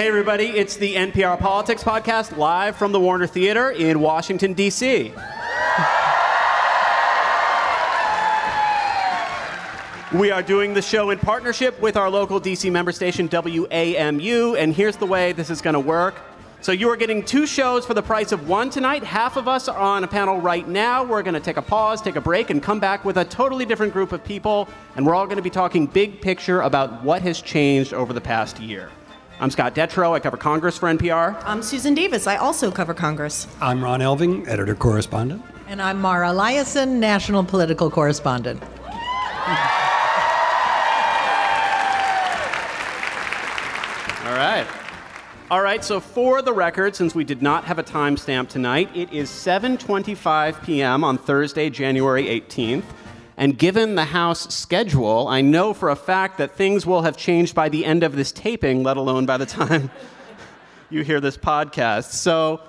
Hey, everybody, it's the NPR Politics Podcast live from the Warner Theatre in Washington, D.C. We are doing the show in partnership with our local DC member station, WAMU, and here's the way this is going to work. So, you are getting two shows for the price of one tonight. Half of us are on a panel right now. We're going to take a pause, take a break, and come back with a totally different group of people. And we're all going to be talking big picture about what has changed over the past year. I'm Scott Detrow. I cover Congress for NPR. I'm Susan Davis. I also cover Congress. I'm Ron Elving, editor correspondent. And I'm Mara Liasson, national political correspondent. All right. All right, so for the record, since we did not have a timestamp tonight, it is 7:25 p.m. on Thursday, January 18th. And given the House schedule, I know for a fact that things will have changed by the end of this taping, let alone by the time you hear this podcast. So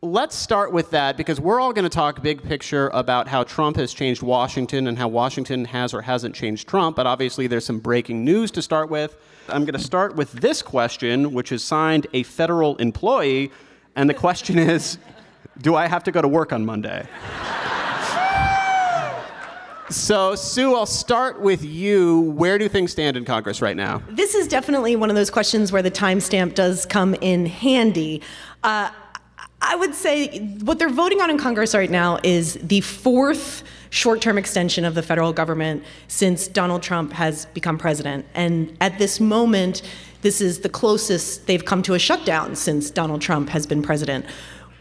let's start with that because we're all going to talk big picture about how Trump has changed Washington and how Washington has or hasn't changed Trump. But obviously, there's some breaking news to start with. I'm going to start with this question, which is signed a federal employee. And the question is Do I have to go to work on Monday? So, Sue, I'll start with you. Where do things stand in Congress right now? This is definitely one of those questions where the timestamp does come in handy. Uh, I would say what they're voting on in Congress right now is the fourth short term extension of the federal government since Donald Trump has become president. And at this moment, this is the closest they've come to a shutdown since Donald Trump has been president.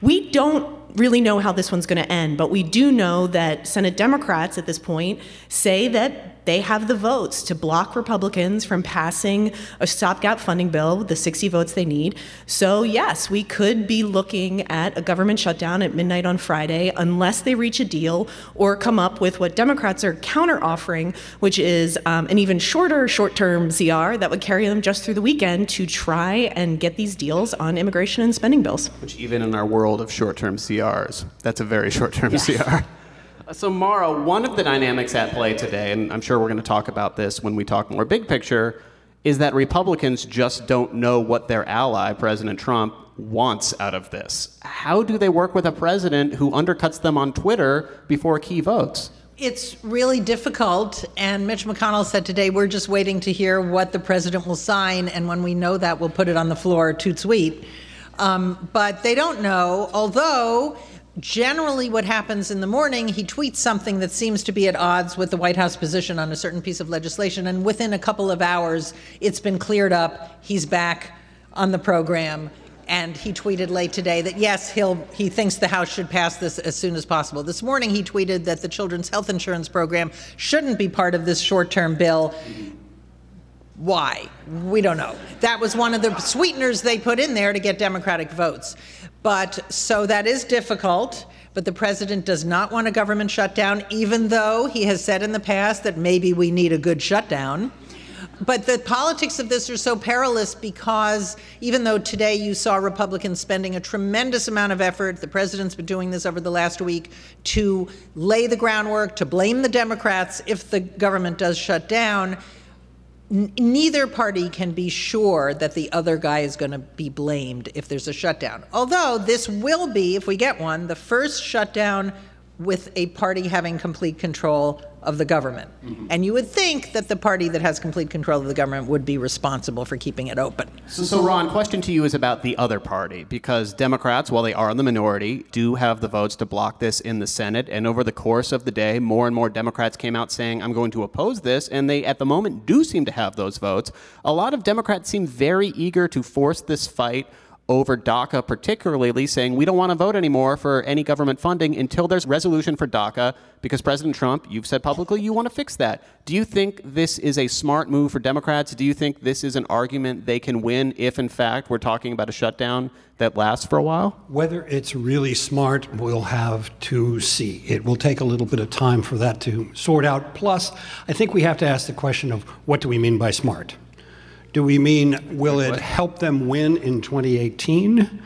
We don't really know how this one's going to end, but we do know that Senate Democrats at this point say that they have the votes to block Republicans from passing a stopgap funding bill with the 60 votes they need. So, yes, we could be looking at a government shutdown at midnight on Friday unless they reach a deal or come up with what Democrats are counter offering, which is um, an even shorter short term CR that would carry them just through the weekend to try and get these deals on immigration and spending bills. Which, even in our world of short term CRs, that's a very short term CR. Uh, so, Mara, one of the dynamics at play today, and I'm sure we're going to talk about this when we talk more big picture, is that Republicans just don't know what their ally, President Trump, wants out of this. How do they work with a president who undercuts them on Twitter before key votes? It's really difficult. And Mitch McConnell said today, we're just waiting to hear what the president will sign. And when we know that, we'll put it on the floor, toot sweet. Um, but they don't know, although generally what happens in the morning he tweets something that seems to be at odds with the white house position on a certain piece of legislation and within a couple of hours it's been cleared up. He's back on the program. And he tweeted late today that yes he'll he thinks the house should pass this as soon as possible. This morning he tweeted that the children's health insurance program shouldn't be part of this short-term bill why? We don't know. That was one of the sweeteners they put in there to get Democratic votes. But so that is difficult. But the president does not want a government shutdown, even though he has said in the past that maybe we need a good shutdown. But the politics of this are so perilous because even though today you saw Republicans spending a tremendous amount of effort, the president's been doing this over the last week to lay the groundwork, to blame the Democrats if the government does shut down neither party can be sure that the other guy is going to be blamed if there's a shutdown. Although this will be, if we get one, the first shutdown with a party having complete control of the government. Mm-hmm. And you would think that the party that has complete control of the government would be responsible for keeping it open. So, so, Ron, question to you is about the other party because Democrats, while they are in the minority, do have the votes to block this in the Senate. And over the course of the day, more and more Democrats came out saying, I'm going to oppose this. And they, at the moment, do seem to have those votes. A lot of Democrats seem very eager to force this fight over DACA, particularly saying we don't want to vote anymore for any government funding until there's resolution for DACA, because President Trump, you've said publicly you want to fix that. Do you think this is a smart move for Democrats? Do you think this is an argument they can win if, in fact, we're talking about a shutdown that lasts for a while? Whether it's really smart, we'll have to see. It will take a little bit of time for that to sort out. Plus, I think we have to ask the question of what do we mean by smart? Do we mean will it help them win in 2018?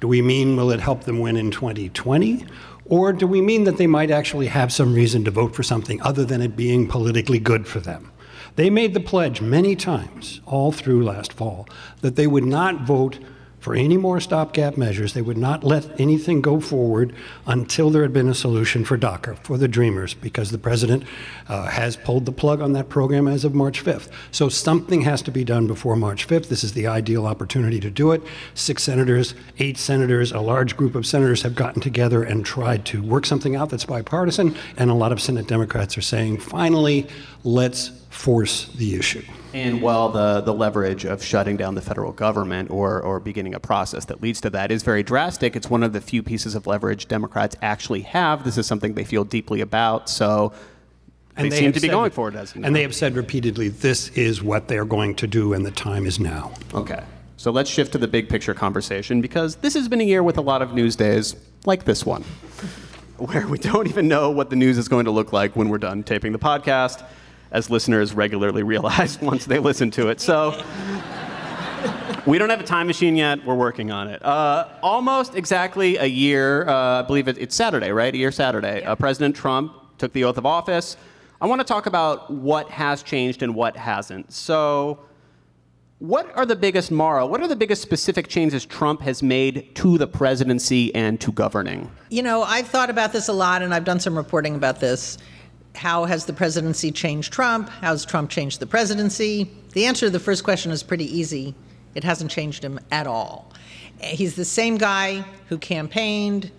Do we mean will it help them win in 2020? Or do we mean that they might actually have some reason to vote for something other than it being politically good for them? They made the pledge many times, all through last fall, that they would not vote for any more stopgap measures. They would not let anything go forward until there had been a solution for DACA, for the Dreamers, because the president uh, has pulled the plug on that program as of March 5th. So something has to be done before March 5th. This is the ideal opportunity to do it. Six senators, eight senators, a large group of senators have gotten together and tried to work something out that's bipartisan, and a lot of Senate Democrats are saying, finally, let's force the issue. And while the, the leverage of shutting down the federal government or, or beginning a process that leads to that is very drastic, it's one of the few pieces of leverage Democrats actually have. This is something they feel deeply about. So and they, they seem to be said, going for it as And they have said repeatedly, this is what they're going to do, and the time is now. Okay. So let's shift to the big picture conversation because this has been a year with a lot of news days like this one, where we don't even know what the news is going to look like when we're done taping the podcast as listeners regularly realize once they listen to it. So we don't have a time machine yet. We're working on it. Uh, almost exactly a year, uh, I believe it, it's Saturday, right? A year Saturday. Uh, President Trump took the oath of office. I want to talk about what has changed and what hasn't. So, what are the biggest Mara? What are the biggest specific changes Trump has made to the presidency and to governing? You know, I've thought about this a lot, and I've done some reporting about this how has the presidency changed Trump? How's Trump changed the presidency? The answer to the first question is pretty easy. It hasn't changed him at all. He's the same guy who campaigned.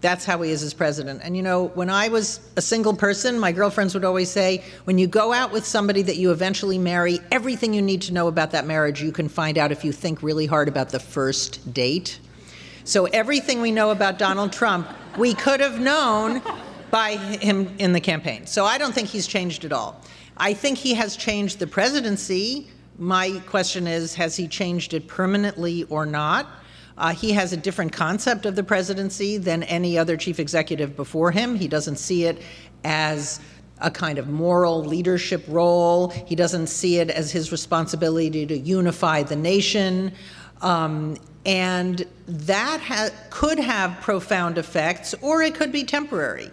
That's how he is as president. And you know, when I was a single person, my girlfriends would always say, when you go out with somebody that you eventually marry, everything you need to know about that marriage you can find out if you think really hard about the first date. So everything we know about Donald Trump, we could have known by him in the campaign. So I don't think he's changed at all. I think he has changed the presidency. My question is has he changed it permanently or not? Uh, he has a different concept of the presidency than any other chief executive before him. He doesn't see it as a kind of moral leadership role. He doesn't see it as his responsibility to unify the nation. Um, and that ha- could have profound effects, or it could be temporary.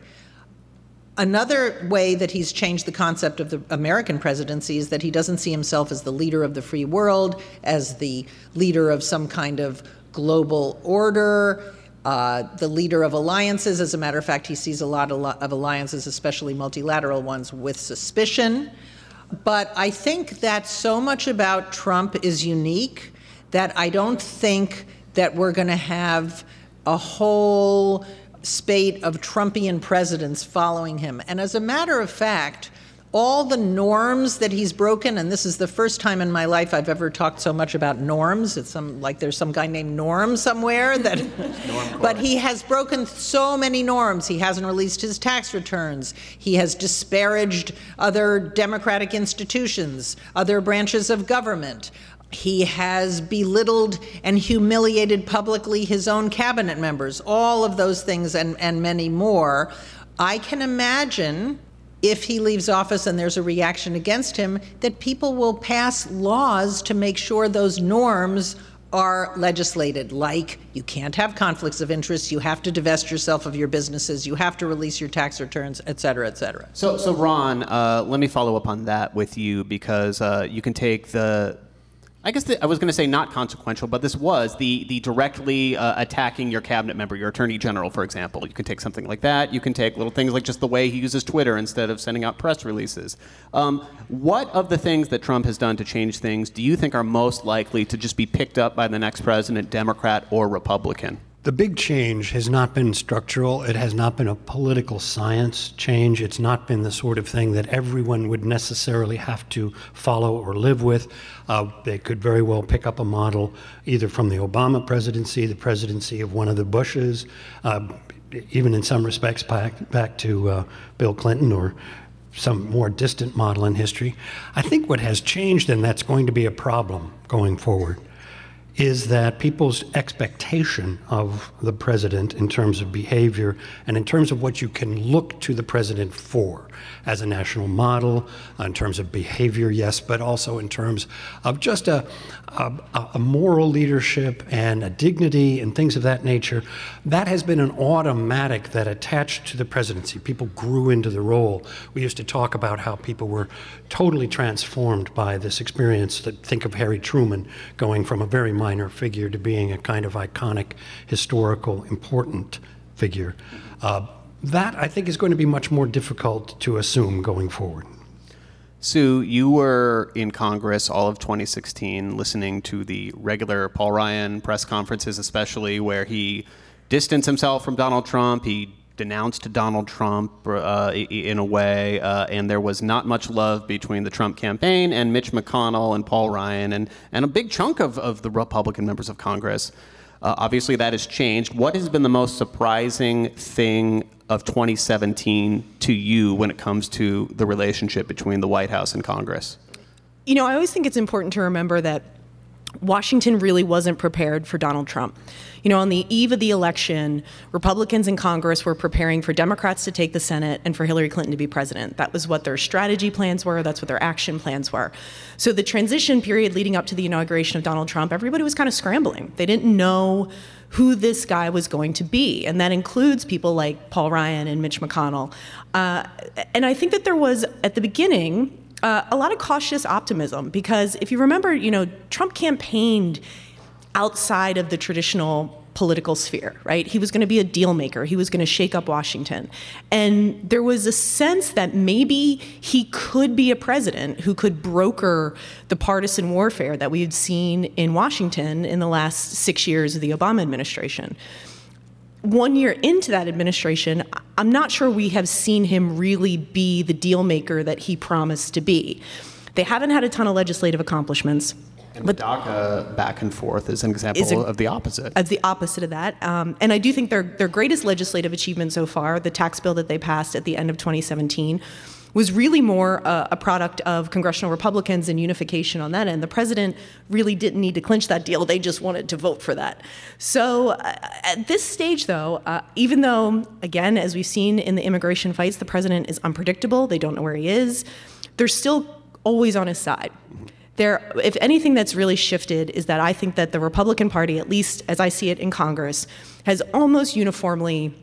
Another way that he's changed the concept of the American presidency is that he doesn't see himself as the leader of the free world, as the leader of some kind of global order, uh, the leader of alliances. As a matter of fact, he sees a lot of alliances, especially multilateral ones, with suspicion. But I think that so much about Trump is unique that I don't think that we're going to have a whole spate of Trumpian presidents following him. And as a matter of fact, all the norms that he's broken, and this is the first time in my life I've ever talked so much about norms. It's some like there's some guy named Norm somewhere that, but he has broken so many norms. He hasn't released his tax returns. He has disparaged other democratic institutions, other branches of government. He has belittled and humiliated publicly his own cabinet members, all of those things and, and many more. I can imagine if he leaves office and there's a reaction against him, that people will pass laws to make sure those norms are legislated, like you can't have conflicts of interest, you have to divest yourself of your businesses, you have to release your tax returns, et cetera, et cetera. So, so Ron, uh, let me follow up on that with you because uh, you can take the I guess the, I was going to say not consequential, but this was the the directly uh, attacking your cabinet member, your attorney general, for example. You can take something like that. You can take little things like just the way he uses Twitter instead of sending out press releases. Um, what of the things that Trump has done to change things do you think are most likely to just be picked up by the next president, Democrat or Republican? The big change has not been structural. It has not been a political science change. It's not been the sort of thing that everyone would necessarily have to follow or live with. Uh, they could very well pick up a model either from the Obama presidency, the presidency of one of the Bushes, uh, even in some respects back, back to uh, Bill Clinton or some more distant model in history. I think what has changed, and that's going to be a problem going forward, is that people's expectation of the president in terms of behavior and in terms of what you can look to the president for as a national model, uh, in terms of behavior, yes, but also in terms of just a, a, a moral leadership and a dignity and things of that nature, that has been an automatic that attached to the presidency. People grew into the role. We used to talk about how people were totally transformed by this experience. That think of Harry Truman going from a very minor figure to being a kind of iconic, historical, important figure. Uh, that, I think, is going to be much more difficult to assume going forward. Sue, you were in Congress all of 2016 listening to the regular Paul Ryan press conferences, especially where he distanced himself from Donald Trump. He denounced Donald Trump uh, in a way, uh, and there was not much love between the Trump campaign and Mitch McConnell and Paul Ryan and, and a big chunk of, of the Republican members of Congress. Uh, obviously, that has changed. What has been the most surprising thing of 2017 to you when it comes to the relationship between the White House and Congress? You know, I always think it's important to remember that Washington really wasn't prepared for Donald Trump. You know, on the eve of the election, Republicans in Congress were preparing for Democrats to take the Senate and for Hillary Clinton to be president. That was what their strategy plans were, that's what their action plans were. So the transition period leading up to the inauguration of Donald Trump, everybody was kind of scrambling. They didn't know who this guy was going to be. And that includes people like Paul Ryan and Mitch McConnell. Uh, and I think that there was, at the beginning, uh, a lot of cautious optimism because if you remember, you know, Trump campaigned outside of the traditional political sphere, right? He was going to be a deal maker. He was going to shake up Washington. And there was a sense that maybe he could be a president who could broker the partisan warfare that we had seen in Washington in the last six years of the Obama administration one year into that administration, I'm not sure we have seen him really be the deal maker that he promised to be. They haven't had a ton of legislative accomplishments. And but DACA back and forth is an example is a, of the opposite. Of the opposite of that. Um, and I do think their, their greatest legislative achievement so far, the tax bill that they passed at the end of 2017, was really more a, product of congressional Republicans and unification on that end. The president really didn't need to clinch that deal, they just wanted to vote for that. So uh, at this stage, though, uh, even though, again, as we've seen in the immigration fights, the president is unpredictable, they don't know where he is, they're still always on his side. There, if anything that's really shifted is that I think that the Republican Party, at least as I see it in Congress, has almost uniformly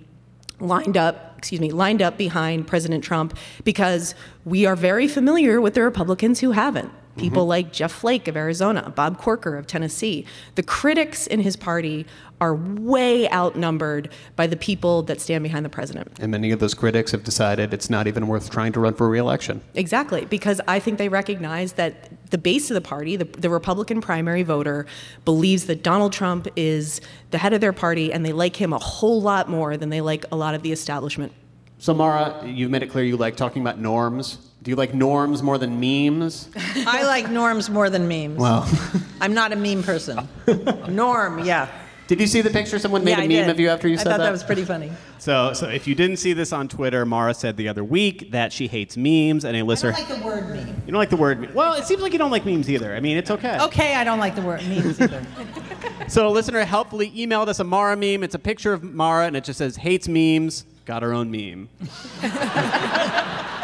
lined up, excuse me, lined up behind President Trump because we are very familiar with the Republicans who haven't. People mm-hmm. like Jeff Flake of Arizona, Bob Corker of Tennessee. The critics in his party are way outnumbered by the people that stand behind the president. And many of those critics have decided it's not even worth trying to run for reelection. Exactly, because I think they recognize that the base of the party, the, the Republican primary voter, believes that Donald Trump is the head of their party and they like him a whole lot more than they like a lot of the establishment. So, Mara, you've made it clear you like talking about norms. Do you like norms more than memes? I like norms more than memes. Well, I'm not a meme person. Norm, yeah. Did you see the picture someone made yeah, a meme did. of you after you I said that? I thought that was pretty funny. So, so if you didn't see this on Twitter, Mara said the other week that she hates memes, and a listener. I don't like the word meme. You don't like the word meme. Well, it seems like you don't like memes either. I mean, it's okay. Okay, I don't like the word memes either. so, a listener helpfully emailed us a Mara meme. It's a picture of Mara, and it just says hates memes. Got her own meme.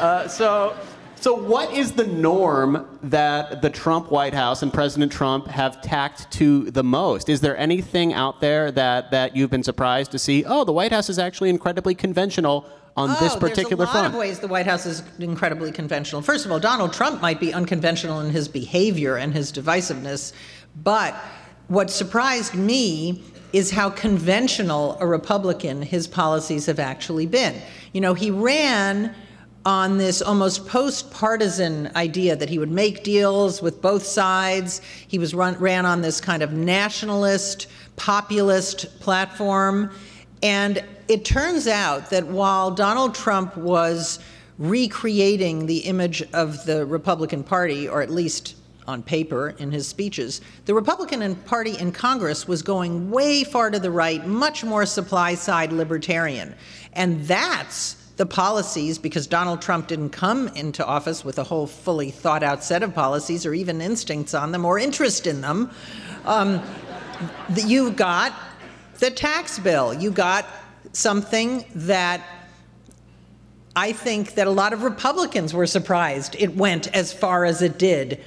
Uh, so, so what is the norm that the Trump White House and President Trump have tacked to the most? Is there anything out there that, that you've been surprised to see? Oh, the White House is actually incredibly conventional on oh, this particular front. There's a lot front. of ways the White House is incredibly conventional. First of all, Donald Trump might be unconventional in his behavior and his divisiveness, but what surprised me is how conventional a Republican his policies have actually been. You know, he ran on this almost post partisan idea that he would make deals with both sides. He was run, ran on this kind of nationalist, populist platform. And it turns out that while Donald Trump was recreating the image of the Republican Party, or at least on paper in his speeches, the Republican Party in Congress was going way far to the right, much more supply side libertarian. And that's the policies because Donald Trump didn't come into office with a whole fully thought out set of policies or even instincts on them or interest in them. Um, you got the tax bill. You got something that I think that a lot of Republicans were surprised it went as far as it did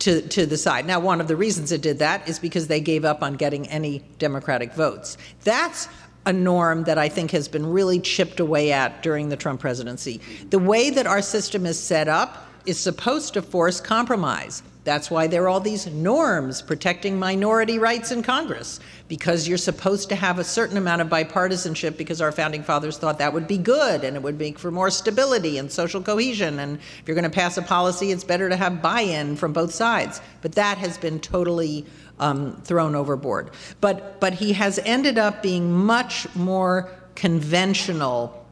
to, to the side. Now, one of the reasons it did that is because they gave up on getting any Democratic votes. That's a norm that I think has been really chipped away at during the Trump presidency. The way that our system is set up is supposed to force compromise. That's why there are all these norms protecting minority rights in Congress, because you're supposed to have a certain amount of bipartisanship because our founding fathers thought that would be good and it would make for more stability and social cohesion. And if you're going to pass a policy, it's better to have buy in from both sides. But that has been totally um, thrown overboard. But, but he has ended up being much more conventional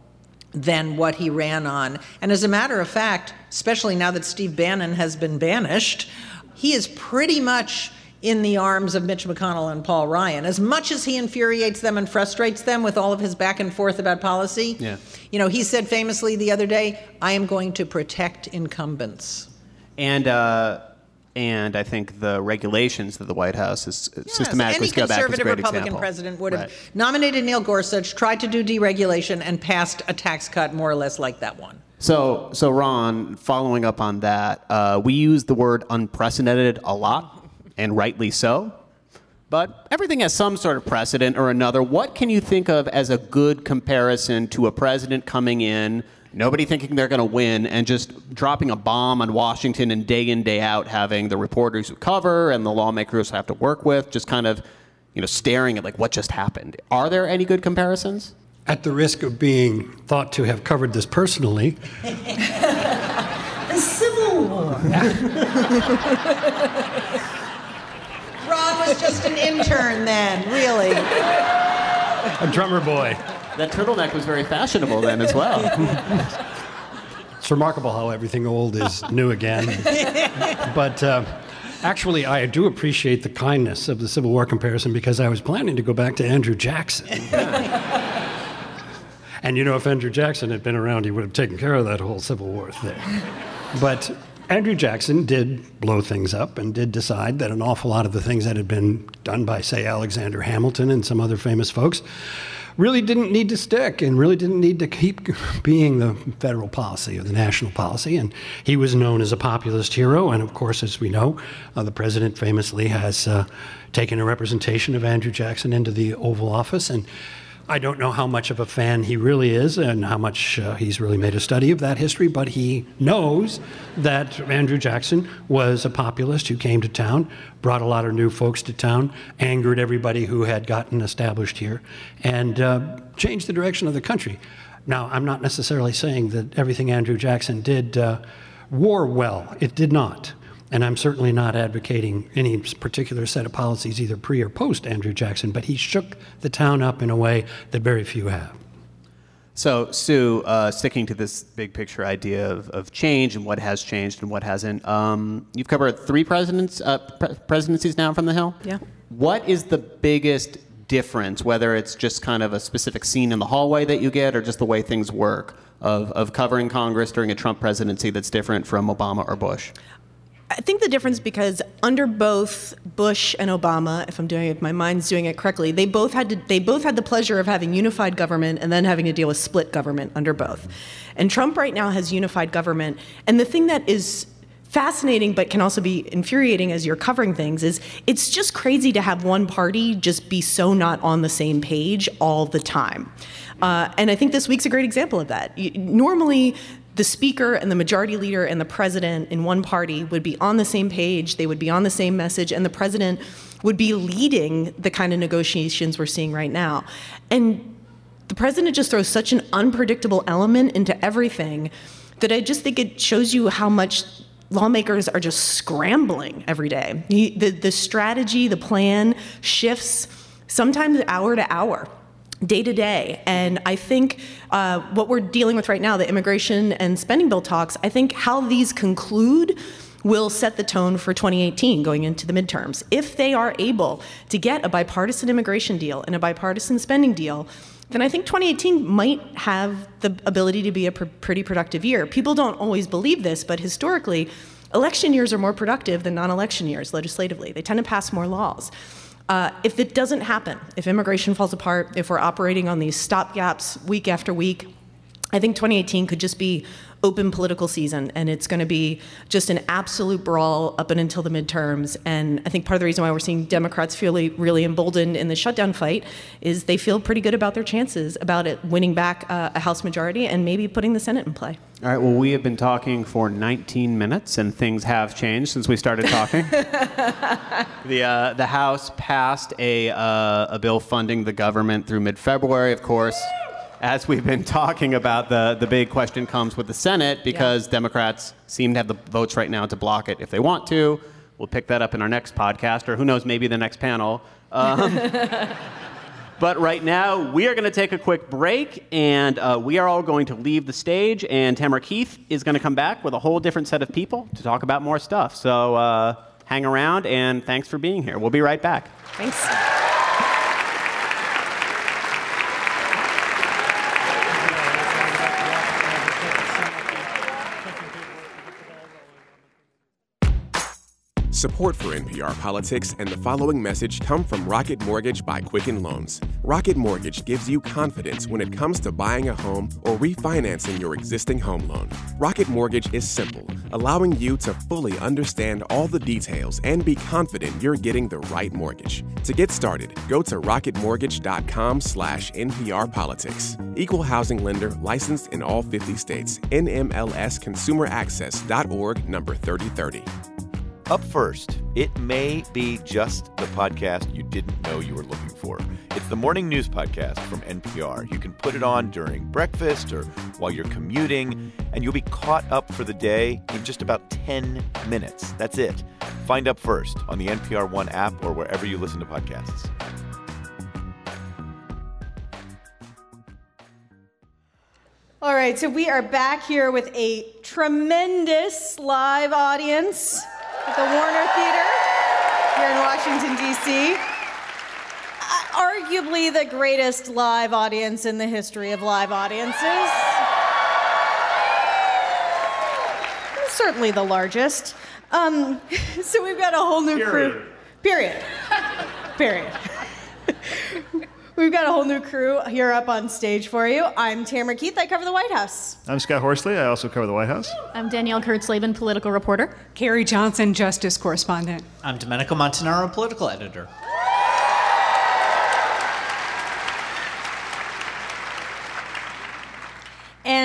than what he ran on. And as a matter of fact, especially now that Steve Bannon has been banished, he is pretty much in the arms of Mitch McConnell and Paul Ryan. As much as he infuriates them and frustrates them with all of his back and forth about policy, yeah. you know, he said famously the other day, I am going to protect incumbents. And, uh, and I think the regulations that the White House is yes, systematically scaled back is a great Republican example. president would have right. nominated Neil Gorsuch, tried to do deregulation, and passed a tax cut more or less like that one. So, so Ron, following up on that, uh, we use the word unprecedented a lot, and rightly so. But everything has some sort of precedent or another. What can you think of as a good comparison to a president coming in? Nobody thinking they're going to win, and just dropping a bomb on Washington and day in, day out having the reporters who cover and the lawmakers have to work with just kind of, you know, staring at like what just happened. Are there any good comparisons? At the risk of being thought to have covered this personally, the Civil War. Ron was just an intern then, really. A drummer boy that turtleneck was very fashionable then as well. it's remarkable how everything old is new again. but uh, actually, I do appreciate the kindness of the Civil War comparison because I was planning to go back to Andrew Jackson. and you know, if Andrew Jackson had been around, he would have taken care of that whole Civil War thing. But Andrew Jackson did blow things up and did decide that an awful lot of the things that had been done by, say, Alexander Hamilton and some other famous folks really didn't need to stick and really didn't need to keep being the federal policy or the national policy. And he was known as a populist hero. And of course, as we know, uh, the president famously has uh, taken a representation of Andrew Jackson into the Oval Office. And I don't know how much of a fan he really is and how much uh, he's really made a study of that history, but he knows that Andrew Jackson was a populist who came to town, brought a lot of new folks to town, angered everybody who had gotten established here, and uh, changed the direction of the country. Now, I'm not necessarily saying that everything Andrew Jackson did uh, wore well, it did not. And I'm certainly not advocating any particular set of policies, either pre or post Andrew Jackson, but he shook the town up in a way that very few have. So, Sue, uh, sticking to this big picture idea of, of change and what has changed and what hasn't, um, you've covered three presidents, uh, pre- presidencies now from the Hill. Yeah. What is the biggest difference, whether it's just kind of a specific scene in the hallway that you get or just the way things work, of, of covering Congress during a Trump presidency that's different from Obama or Bush? I think the difference because under both Bush and Obama, if I'm doing if my mind's doing it correctly, they both had to, they both had the pleasure of having unified government and then having to deal with split government under both. And Trump right now has unified government. And the thing that is fascinating but can also be infuriating as you're covering things is it's just crazy to have one party just be so not on the same page all the time. Uh, and I think this week's a great example of that. Normally, the speaker and the majority leader and the president in one party would be on the same page, they would be on the same message, and the president would be leading the kind of negotiations we're seeing right now. And the president just throws such an unpredictable element into everything that I just think it shows you how much lawmakers are just scrambling every day. the, the strategy, the plan shifts sometimes hour to hour day to day. And I think uh, what we're dealing with right now, the immigration and spending bill talks, I think how these conclude will set the tone for 2018 going into the midterms. If they are able to get a bipartisan immigration deal and a bipartisan spending deal, then I think 2018 might have the ability to be a pr- pretty productive year. People don't always believe this, but historically, election years are more productive than non election years legislatively. They tend to pass more laws. Uh, if it doesn't happen, if immigration falls apart, if we're operating on these stopgaps week after week, I think 2018 could just be open political season and it's going to be just an absolute brawl up and until the midterms. And i think part of the reason why we're seeing democrats feel really emboldened in the shutdown fight is they feel pretty good about their chances about it winning back uh, a house majority and maybe putting the senate in play. All right well we have been talking for 19 minutes and things have changed since we started talking. The, uh, the house passed a, uh, a bill funding the government through mid-february of course as we've been talking about, the, the big question comes with the Senate because yeah. Democrats seem to have the votes right now to block it if they want to. We'll pick that up in our next podcast, or who knows, maybe the next panel. Um, but right now, we are going to take a quick break, and uh, we are all going to leave the stage, and Tamara Keith is going to come back with a whole different set of people to talk about more stuff. So uh, hang around, and thanks for being here. We'll be right back. Thanks. Support for NPR Politics and the following message come from Rocket Mortgage by Quicken Loans. Rocket Mortgage gives you confidence when it comes to buying a home or refinancing your existing home loan. Rocket Mortgage is simple, allowing you to fully understand all the details and be confident you're getting the right mortgage. To get started, go to rocketmortgage.com slash nprpolitics. Equal housing lender licensed in all 50 states. NMLSconsumeraccess.org number 3030. Up first, it may be just the podcast you didn't know you were looking for. It's the morning news podcast from NPR. You can put it on during breakfast or while you're commuting, and you'll be caught up for the day in just about 10 minutes. That's it. Find Up First on the NPR One app or wherever you listen to podcasts. All right, so we are back here with a tremendous live audience at the Warner Theatre here in Washington, D.C. Uh, arguably the greatest live audience in the history of live audiences. Certainly the largest. Um, so we've got a whole new Period. crew. Period. Period. We've got a whole new crew here up on stage for you. I'm Tamara Keith. I cover the White House. I'm Scott Horsley. I also cover the White House. I'm Danielle Kurtzleben, political reporter. Carrie Johnson, justice correspondent. I'm Domenico Montanaro, political editor.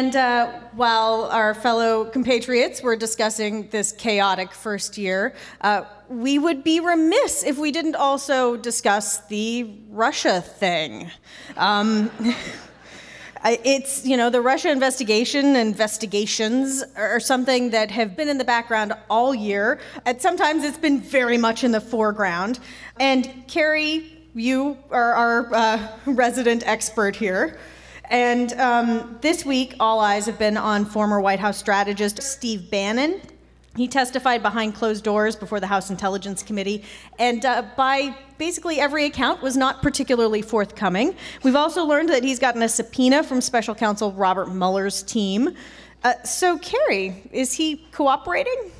And uh, while our fellow compatriots were discussing this chaotic first year, uh, we would be remiss if we didn't also discuss the Russia thing. Um, it's, you know, the Russia investigation, investigations are something that have been in the background all year. And sometimes it's been very much in the foreground. And Carrie, you are our uh, resident expert here. And um, this week, all eyes have been on former White House strategist Steve Bannon. He testified behind closed doors before the House Intelligence Committee, and uh, by basically every account, was not particularly forthcoming. We've also learned that he's gotten a subpoena from special counsel Robert Mueller's team. Uh, so, Carrie, is he cooperating?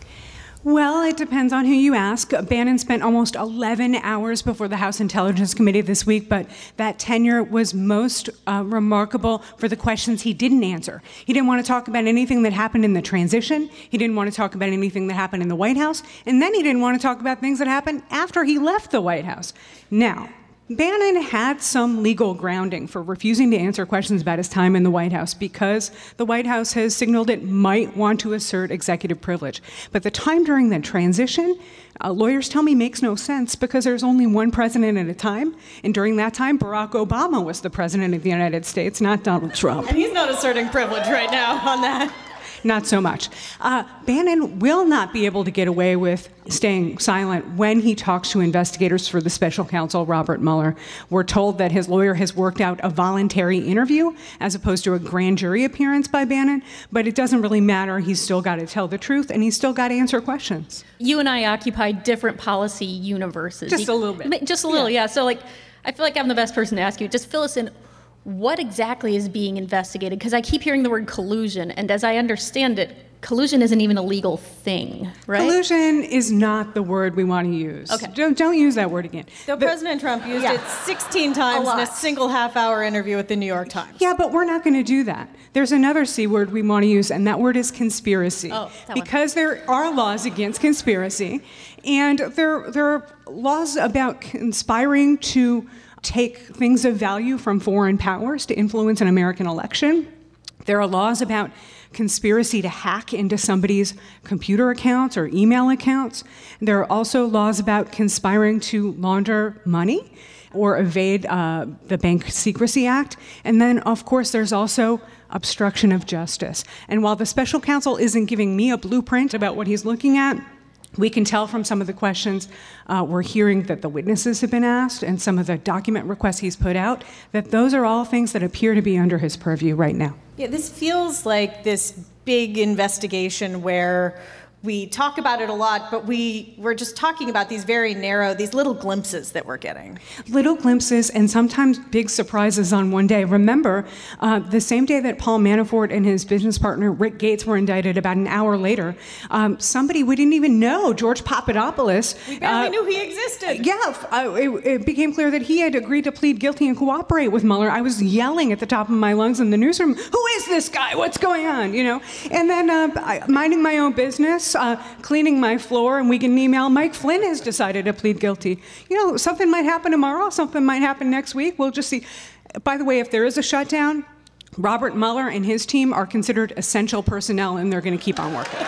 Well, it depends on who you ask. Bannon spent almost 11 hours before the House Intelligence Committee this week, but that tenure was most uh, remarkable for the questions he didn't answer. He didn't want to talk about anything that happened in the transition, he didn't want to talk about anything that happened in the White House, and then he didn't want to talk about things that happened after he left the White House. Now, Bannon had some legal grounding for refusing to answer questions about his time in the White House because the White House has signaled it might want to assert executive privilege. But the time during the transition, uh, lawyers tell me makes no sense because there's only one president at a time. And during that time, Barack Obama was the president of the United States, not Donald Trump. And he's not asserting privilege right now on that not so much. Uh, Bannon will not be able to get away with staying silent when he talks to investigators for the special counsel, Robert Mueller. We're told that his lawyer has worked out a voluntary interview as opposed to a grand jury appearance by Bannon, but it doesn't really matter. He's still got to tell the truth and he's still got to answer questions. You and I occupy different policy universes. Just a little bit. Just a little, yeah. yeah. So, like, I feel like I'm the best person to ask you. Just fill us in what exactly is being investigated? Because I keep hearing the word collusion, and as I understand it, collusion isn't even a legal thing, right? Collusion is not the word we want to use. Okay. Don't, don't use that word again. Though The- President Trump used Yeah. it 16 times A in a single half hour interview with the New York Times. Yeah, but we're not going to do that. There's another C word we want to use, and that word is conspiracy. Oh, that one. because there are laws against conspiracy, and there, there are laws about conspiring to take things of value from foreign powers to influence an American election. There are laws about conspiracy to hack into somebody's computer accounts or email accounts. There are also laws about conspiring to launder money or evade uh, the Bank Secrecy Act. And then, of course, there's also obstruction of justice. And while the special counsel isn't giving me a blueprint about what he's looking at, we can tell from some of the questions uh, we're hearing that the witnesses have been asked and some of the document requests he's put out that those are all things that appear to be under his purview right now. Yeah, this feels like this big investigation where we talk about it a lot, but we, we're just talking about these very narrow, these little glimpses that we're getting. Little glimpses and sometimes big surprises on one day. Remember, uh, the same day that Paul Manafort and his business partner Rick Gates were indicted, about an hour later, um, somebody we didn't even know, George Papadopoulos. We barely uh, knew he existed. Yeah, uh, it, it became clear that he had agreed to plead guilty and cooperate with Mueller. I was yelling at the top of my lungs in the newsroom, "Who is this guy? What's going on?" You know. And then, uh, I, minding my own business, uh, cleaning my floor, and we get an email. Mike Flynn has decided to plead guilty. You know, something might happen tomorrow. Something might happen next week. We'll just see. By the way, if there is a shutdown. Robert Mueller and his team are considered essential personnel, and they're going to keep on working.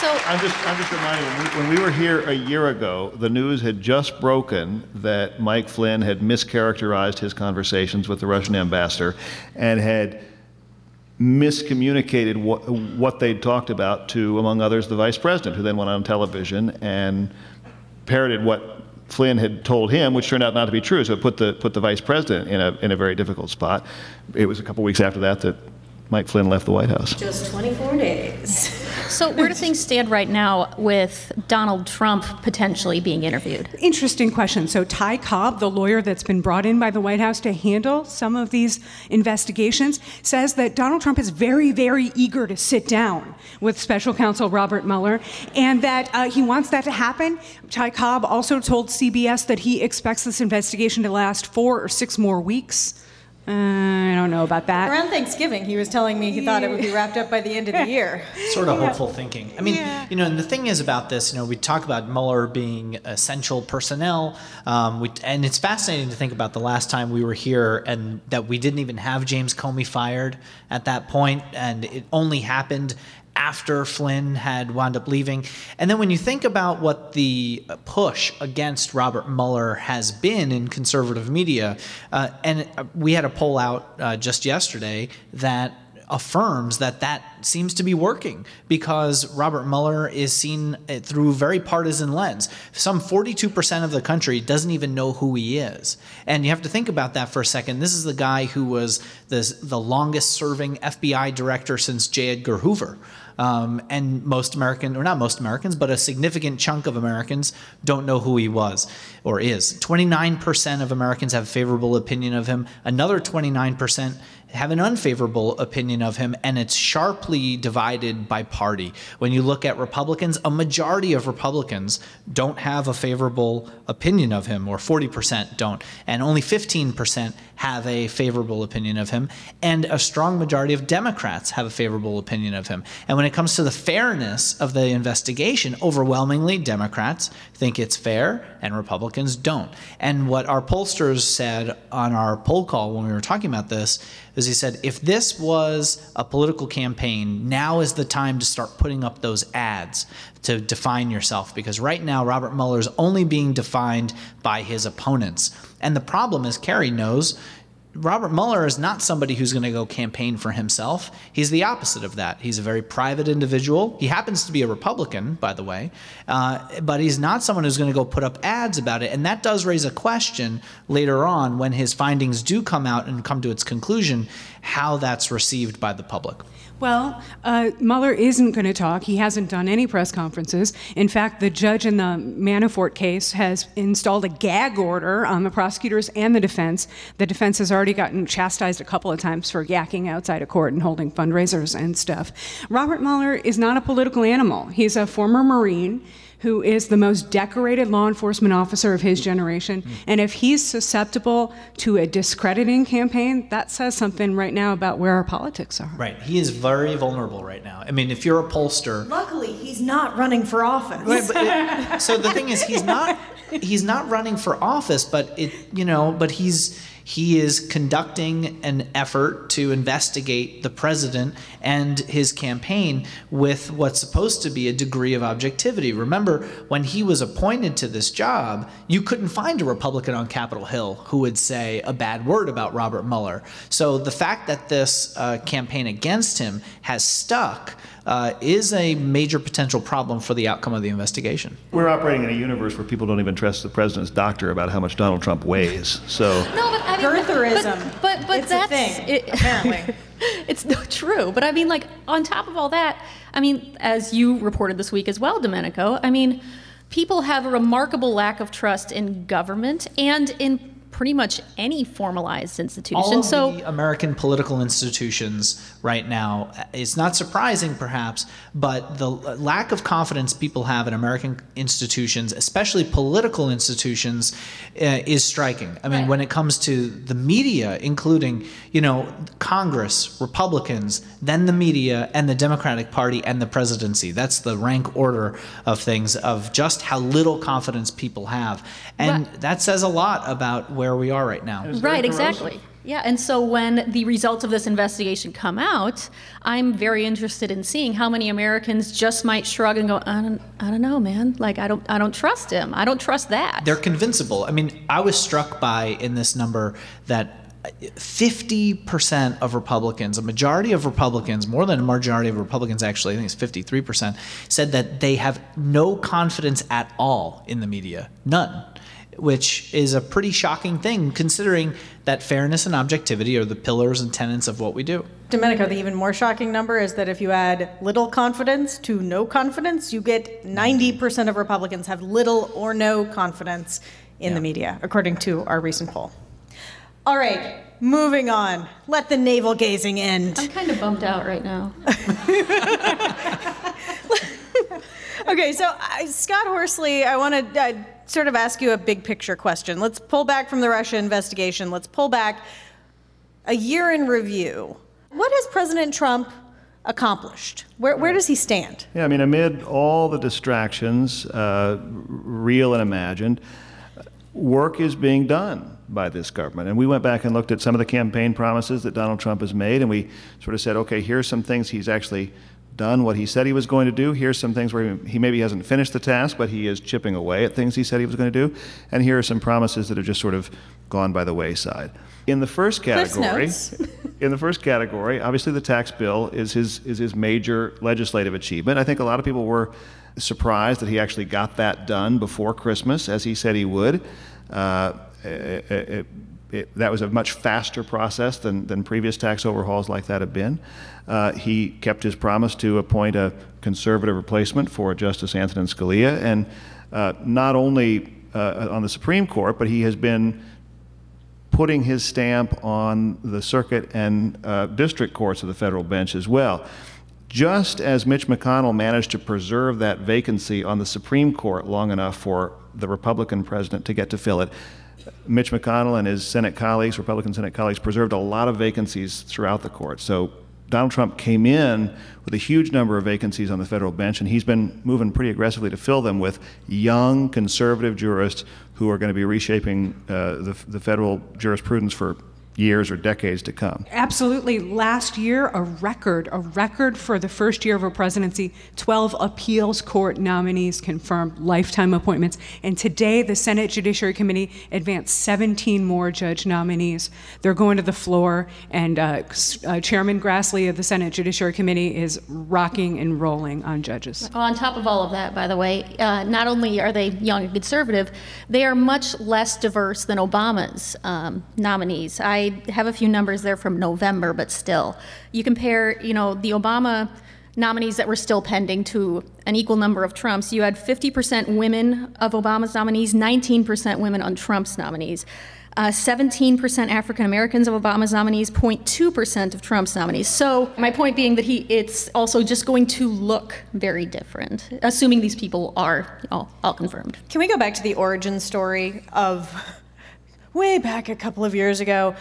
So I'm just, I'm just reminding you, when we, when we were here a year ago, the news had just broken that Mike Flynn had mischaracterized his conversations with the Russian ambassador and had miscommunicated what, what they'd talked about to, among others, the vice president, who then went on television and parroted what Flynn had told him, which turned out not to be true. So it put the, put the vice president in a, in a very difficult spot. It was a couple weeks after that that Mike Flynn left the White House. Just 24 days. So, where do things stand right now with Donald Trump potentially being interviewed? Interesting question. So, Ty Cobb, the lawyer that's been brought in by the White House to handle some of these investigations, says that Donald Trump is very, very eager to sit down with special counsel Robert Mueller and that uh, he wants that to happen. Ty Cobb also told CBS that he expects this investigation to last four or six more weeks. Uh, I don't know about that. Around Thanksgiving, he was telling me he thought it would be wrapped up by the end of the year. Sort of hopeful thinking. I mean, you know, and the thing is about this, you know, we talk about Mueller being essential personnel, um, we, and it's fascinating to think about the last time we were here and that we didn't even have James Comey fired at that point, and it only happened after Flynn had wound up leaving. And then when you think about what the push against Robert Mueller has been in conservative media, uh, and we had a poll out uh, just yesterday that affirms that that seems to be working because Robert Mueller is seen uh, through very partisan lens. Some 42% of the country doesn't even know who he is. And you have to think about that for a second. This is the guy who was the, the longest serving FBI director since J. Edgar Hoover. Um, and most American, or not most Americans, but a significant chunk of Americans don't know who he was or is. 29% of Americans have favorable opinion of him. Another 29% have an unfavorable opinion of him, and it's sharply divided by party. When you look at Republicans, a majority of Republicans don't have a favorable opinion of him, or 40% don't, and only 15% have a favorable opinion of him, and a strong majority of Democrats have a favorable opinion of him. And when it comes to the fairness of the investigation, overwhelmingly Democrats think it's fair, and Republicans don't. And what our pollsters said on our poll call when we were talking about this is he said, if this was a political campaign, now is the time to start putting up those ads to define yourself. Because right now, Robert Mueller is only being defined by his opponents. And the problem, as Carrie knows, Robert Mueller is not somebody who's going to go campaign for himself. He's the opposite of that. He's a very private individual. He happens to be a Republican, by the way, uh, but he's not someone who's going to go put up ads about it. And that does raise a question later on when his findings do come out and come to its conclusion how that's received by the public. Well, uh, Mueller isn't going to talk. He hasn't done any press conferences. In fact, the judge in the Manafort case has installed a gag order on the prosecutors and the defense. The defense has already gotten chastised a couple of times for yakking outside of court and holding fundraisers and stuff. Robert Mueller is not a political animal. He's a former Marine who is the most decorated law enforcement officer of his mm. generation. Mm. And if he's susceptible to a discrediting campaign, that says something right now about where our politics are. Right. He is very vulnerable right now. I mean, if you're a pollster, Luckily, he's not running for office. Right, but it- so the thing is, he's not he's not running for office, but it you know, but he's he is conducting an effort to investigate the president and his campaign with what's supposed to be a degree of objectivity. Remember, when he was appointed to this job, you couldn't find a Republican on Capitol Hill who would say a bad word about Robert Mueller. So the fact that this uh, campaign against him has stuck uh, is a major potential problem for the outcome of the investigation. We're operating in a universe where people don't even trust the president's doctor about how much Donald Trump weighs. So No, but I mean, Birtherism. But but, but that's thing, it- apparently. it's not true. But I mean, like on top of all that, I mean, as you reported this week as well, Domenico. I mean, people have a remarkable lack of trust in government and in pretty much any formalized institution. All of so the American political institutions right now, it's not surprising perhaps, but the lack of confidence people have in American institutions, especially political institutions, uh, is striking. I mean, when it comes to the media, including, you know, Congress, Republicans, then the media, and the Democratic Party and the presidency. That's the rank order of things, of just how little confidence people have. And that says a lot about where we are right now. Right, exactly. Yeah, and so when the results of this investigation come out, I'm very interested in seeing how many Americans just might shrug and go, I don't, I don't know, man. Like I don't, I don't trust him. I don't trust that. They're convincible. I mean, I was struck by in this number that 50% of Republicans, a majority of Republicans, more than a majority of Republicans actually, I think it's 53%, said that they have no confidence at all in the media. None. Which is a pretty shocking thing considering that fairness and objectivity are the pillars and tenets of what we do. Domenico, the even more shocking number is that if you add little confidence to no confidence, you get 90% of Republicans have little or no confidence in the media, according to our recent poll. All right, moving on. Let the navel gazing end. I'm kind of bummed out right now. Okay, so uh, Scott Horsley, I want to uh, sort of ask you a big picture question. Let's pull back from the Russia investigation. Let's pull back a year in review. What has President Trump accomplished? Where, where does he stand? Yeah, I mean, amid all the distractions, uh, real and imagined, work is being done by this government. And we went back and looked at some of the campaign promises that Donald Trump has made, and we sort of said, okay, here's some things he's actually done what he said he was going to do. Here's some things where he maybe hasn't finished the task, but he is chipping away at things he said he was going to do. And here are some promises that have just sort of gone by the wayside. In the first category, in the first category, obviously the tax bill is his is his major legislative achievement. I think a lot of people were surprised that he actually got that done before Christmas, as he said he would. Uh, it, it, it, that was a much faster process than, than previous tax overhauls like that have been. Uh, he kept his promise to appoint a conservative replacement for Justice Antonin Scalia, and uh, not only uh, on the Supreme Court, but he has been putting his stamp on the circuit and uh, district courts of the federal bench as well. Just as Mitch McConnell managed to preserve that vacancy on the Supreme Court long enough for the Republican president to get to fill it, Mitch McConnell and his Senate colleagues, Republican Senate colleagues, preserved a lot of vacancies throughout the court. So Donald Trump came in with a huge number of vacancies on the federal bench, and he's been moving pretty aggressively to fill them with young conservative jurists who are going to be reshaping uh, the, the federal jurisprudence for years or decades to come. Absolutely. Last year, a record, a record for the first year of a presidency 12 appeals court nominees confirmed lifetime appointments. And today, the Senate Judiciary Committee advanced 17 more judge nominees. They're going to the floor, and uh, uh, Chairman Grassley of the Senate Judiciary Committee is rocking and rolling on judges. Well, on top of all of that, by the way, uh, not only are they young and conservative, they are much less diverse than Obama's um, nominees. I I have a few numbers there from November, but still, you compare, you know, the Obama nominees that were still pending to an equal number of Trump's. You had 50% women of Obama's nominees, 19% women on Trump's nominees. Uh, 17% African Americans of Obama's nominees, 0.2% of Trump's nominees. So my point being that he, it's also just going to look very different, assuming these people are all, all confirmed. Can we go back to the origin story of way back a couple of years ago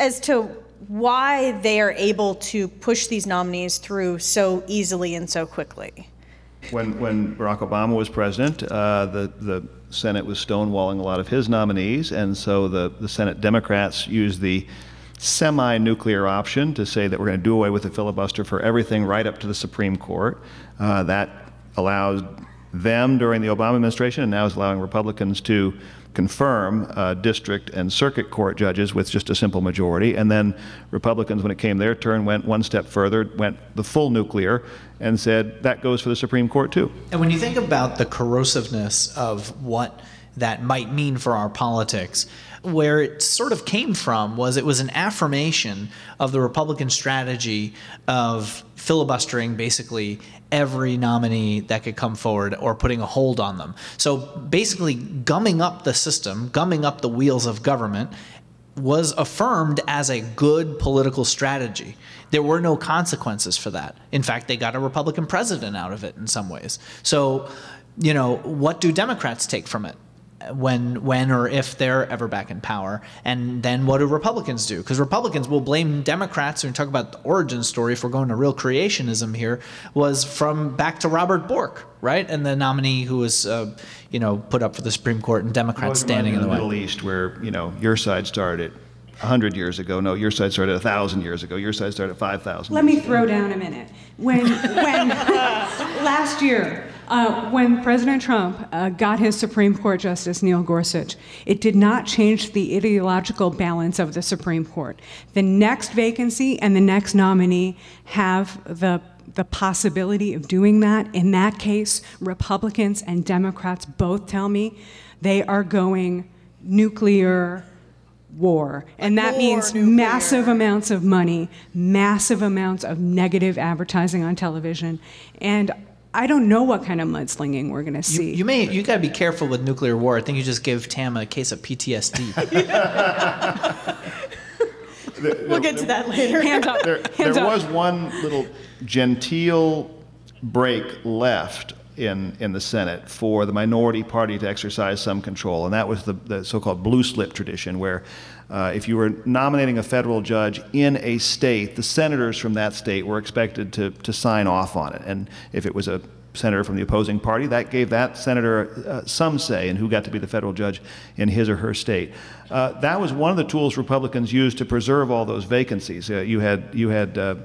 as to why they are able to push these nominees through so easily and so quickly? When, when Barack Obama was president, uh, the, the Senate was stonewalling a lot of his nominees, and so the, the Senate Democrats used the semi nuclear option to say that we're going to do away with the filibuster for everything right up to the Supreme Court. Uh, that allows them during the Obama administration and now is allowing Republicans to confirm uh, district and circuit court judges with just a simple majority. And then Republicans, when it came their turn, went one step further, went the full nuclear, and said that goes for the Supreme Court too. And when you think about the corrosiveness of what that might mean for our politics, where it sort of came from was it was an affirmation of the Republican strategy of filibustering basically every nominee that could come forward or putting a hold on them. So basically, gumming up the system, gumming up the wheels of government was affirmed as a good political strategy. There were no consequences for that. In fact, they got a Republican president out of it in some ways. So, you know, what do Democrats take from it? When when or if they're ever back in power and then what do republicans do because republicans will blame democrats and talk about the origin story if we're going to real creationism here was from back to robert bork right and the nominee who was uh, you know put up for the supreme court and democrats standing in the, the middle east where you know your side started 100 years ago. No, your side started 1,000 years ago. Your side started 5,000. Let me throw down a minute. When, when last year, uh, when President Trump uh, got his Supreme Court Justice Neil Gorsuch, it did not change the ideological balance of the Supreme Court. The next vacancy and the next nominee have the the possibility of doing that. In that case, Republicans and Democrats both tell me they are going nuclear war. And that More means nuclear. massive amounts of money, massive amounts of negative advertising on television. And I don't know what kind of mudslinging we're going to see. you may you got to be careful with nuclear war. I think you just gave Tam a case of PTSD. We'll get to that later. Hands up. There, Hands there up. was one little genteel break left in, in the Senate for the minority party to exercise some control, and that was the, the so-called blue slip tradition, where uh, if you were nominating a federal judge in a state, the senators from that state were expected to, to sign off on it, and if it was a senator from the opposing party, that gave that senator uh, some say in who got to be the federal judge in his or her state. Uh, that was one of the tools Republicans used to preserve all those vacancies. Uh, you had you had uh,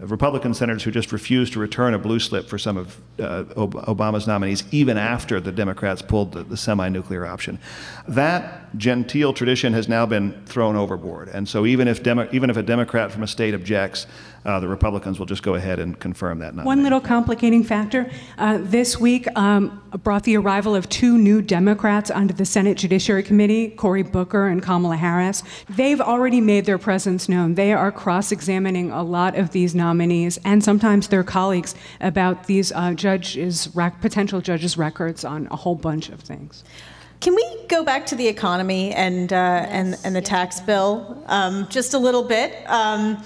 Republican senators who just refused to return a blue slip for some of uh, Ob- Obama's nominees, even after the Democrats pulled the, the semi-nuclear option. That genteel tradition has now been thrown overboard, and so even if Demo- even if a Democrat from a state objects, uh, the Republicans will just go ahead and confirm that nomination. One little complicating factor uh, this week um, brought the arrival of two new Democrats onto the Senate Judiciary Committee, Cory Booker and Kamala Harris. They've already made their presence known. They are cross examining a lot of these nominees and sometimes their colleagues about these uh, judges, rec- potential judges' records on a whole bunch of things. Can we go back to the economy and uh, and and the tax bill um, just a little bit? Um,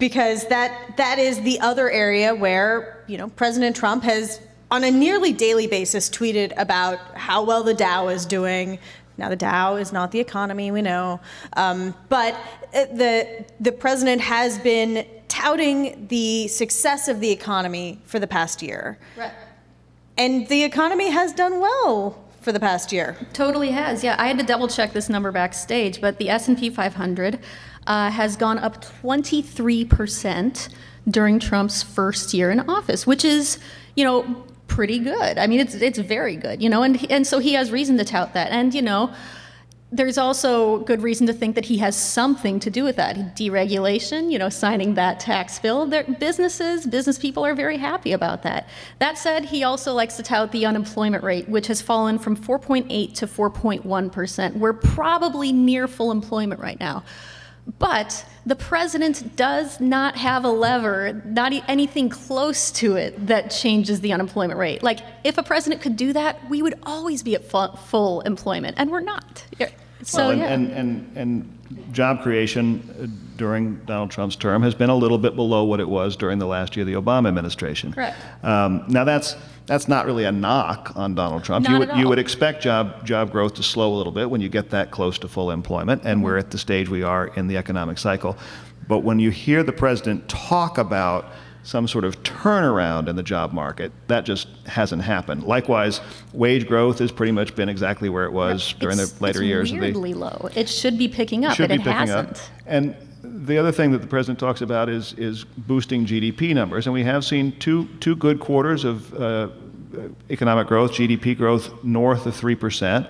because that that is the other area where you know President Trump has on a nearly daily basis tweeted about how well the Dow is doing. Now the Dow is not the economy, we know, um, but uh, the the president has been touting the success of the economy for the past year, Right. and the economy has done well for the past year. Totally has. Yeah, I had to double check this number backstage, but the S&P 500 uh, has gone up 23% during Trump's first year in office, which is, you know, pretty good. I mean, it's it's very good, you know, and and so he has reason to tout that. And you know, there's also good reason to think that he has something to do with that. Deregulation, you know, signing that tax bill. Their businesses, business people are very happy about that. That said, he also likes to tout the unemployment rate, which has fallen from 4.8 to 4.1 percent. We're probably near full employment right now. But the president does not have a lever, not anything close to it, that changes the unemployment rate. Like, if a president could do that, we would always be at fu- full employment, and we're not. So, well, and, yeah. and, and, and job creation uh, during Donald Trump's term has been a little bit below what it was during the last year of the Obama administration. Correct. Um, now that's that's not really a knock on Donald Trump. Not you would you would expect job job growth to slow a little bit when you get that close to full employment, and we're at the stage we are in the economic cycle. But when you hear the president talk about some sort of turnaround in the job market, that just hasn't happened. Likewise, wage growth has pretty much been exactly where it was during it's, the later it's years of the weirdly low. It should be picking up, but be it hasn't. up. And the other thing that the president talks about is is boosting GDP numbers, and we have seen two two good quarters of. Uh, Economic growth, GDP growth north of three percent.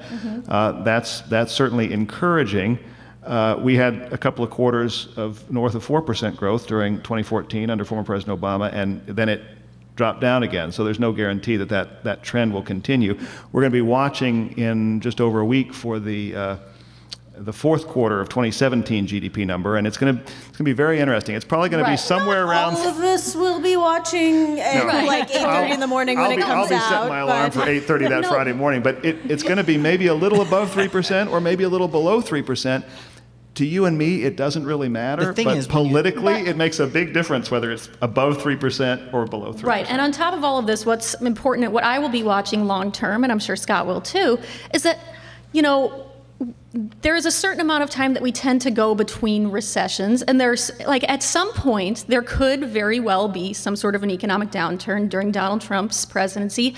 Uh, that's that's certainly encouraging. Uh, we had a couple of quarters of north of four percent growth during 2014 under former President Obama, and then it dropped down again. So there's no guarantee that that, that trend will continue. We're going to be watching in just over a week for the uh, the fourth quarter of 2017 GDP number, and it's going to it's going to be very interesting. It's probably going to be Right. somewhere around. All of this we'll be watching at No. like 8:30 in the morning I'll when be, it comes out. I'll be out. setting my alarm but- for 8:30 that No. Friday morning, but it, it's going to be maybe a little above three percent or maybe a little below three percent. To you and me, it doesn't really matter. The thing but is, when you- politically, But- it makes a big difference whether it's above three percent or below three. Right. And on top of all of this, what's important, what I will be watching long term, and I'm sure Scott will too, is that, you know, there is a certain amount of time that we tend to go between recessions. And there's, like, at some point, there could very well be some sort of an economic downturn during Donald Trump's presidency.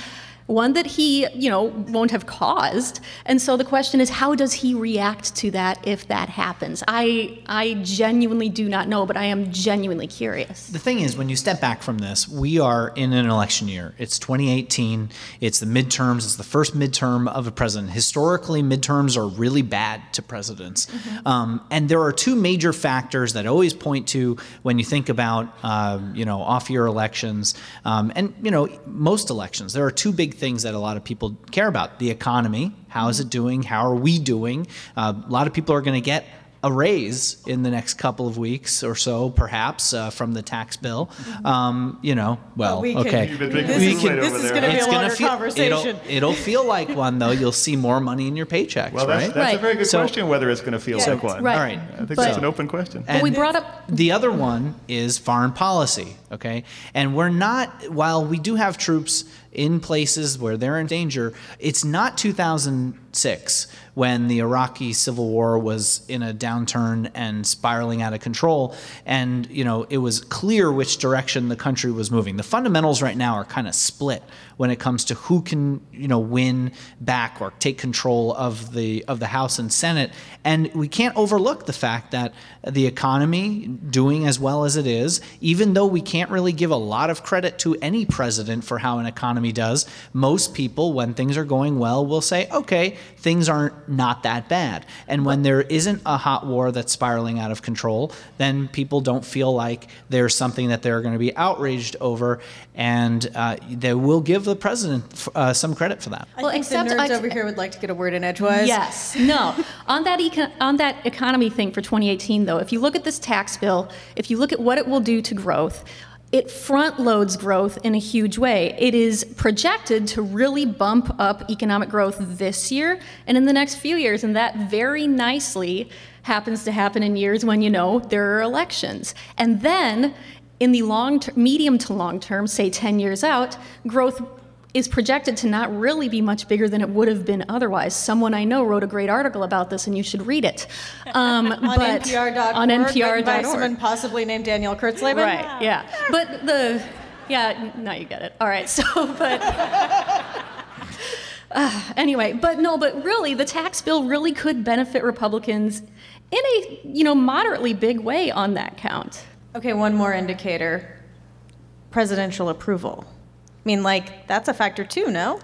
One that he, you know, won't have caused. And so the question is, how does he react to that if that happens? I, I genuinely do not know, but I am genuinely curious. The thing is, when you step back from this, we are in an election year. It's 2018. It's the midterms. It's the first midterm of a president. Historically, midterms are really bad to presidents. Um, and there are two major factors that I always point to when you think about, um, you know, off-year elections, um, and you know, most elections. There are two big things that a lot of people care about: the economy. How is it doing? How are we doing? Uh, a lot of people are going to get a raise in the next couple of weeks or so, perhaps uh, from the tax bill. Um, you know, well, we okay. You've been This the is- this is gonna be a It's gonna longer feel, conversation. It'll, it'll feel like one though. You'll see more money in your paychecks, Well, that's, right? that's a very good So- question. Whether it's going to feel Yeah, like one. right. All right. I think But- that's an open question. But we brought up the other one is foreign policy, okay? And we're not, while we do have troops in places where they're in danger, it's not 2006 when the Iraqi civil war was in a downturn and spiraling out of control. And, you know, it was clear which direction the country was moving. The fundamentals right now are kind of split when it comes to who can, you know, win back or take control of the of the House and Senate. And we can't overlook the fact that the economy doing as well as it is, even though we can't really give a lot of credit to any president for how an economy does, most people when things are going well will say, "Okay, things aren't not that bad." And when there isn't a hot war that's spiraling out of control, then people don't feel like there's something that they're going to be outraged over and uh, they will give the president uh, some credit for that. I Well, think except the nerds I- over here would like to get a word in edgewise. Yes. No. on that eco- on that economy thing for 2018 though, if you look at this tax bill, if you look at what it will do to growth, it front loads growth in a huge way. It is projected to really bump up economic growth this year and in the next few years and that very nicely happens to happen in years when you know there are elections. And then in the long ter- medium to long term, say 10 years out, growth is projected to not really be much bigger than it would have been otherwise. Someone I know wrote a great article about this, and you should read it. Um, On but NPR.org, on written by NPR.org. someone possibly named Danielle Kurtzleben. Right. Yeah. But the yeah. Now you get it. All right. So, but. Uh, anyway, but no, but really, the tax bill really could benefit Republicans in a you know moderately big way on that count. Okay, one more indicator presidential approval. I mean, like, that's a factor too, no?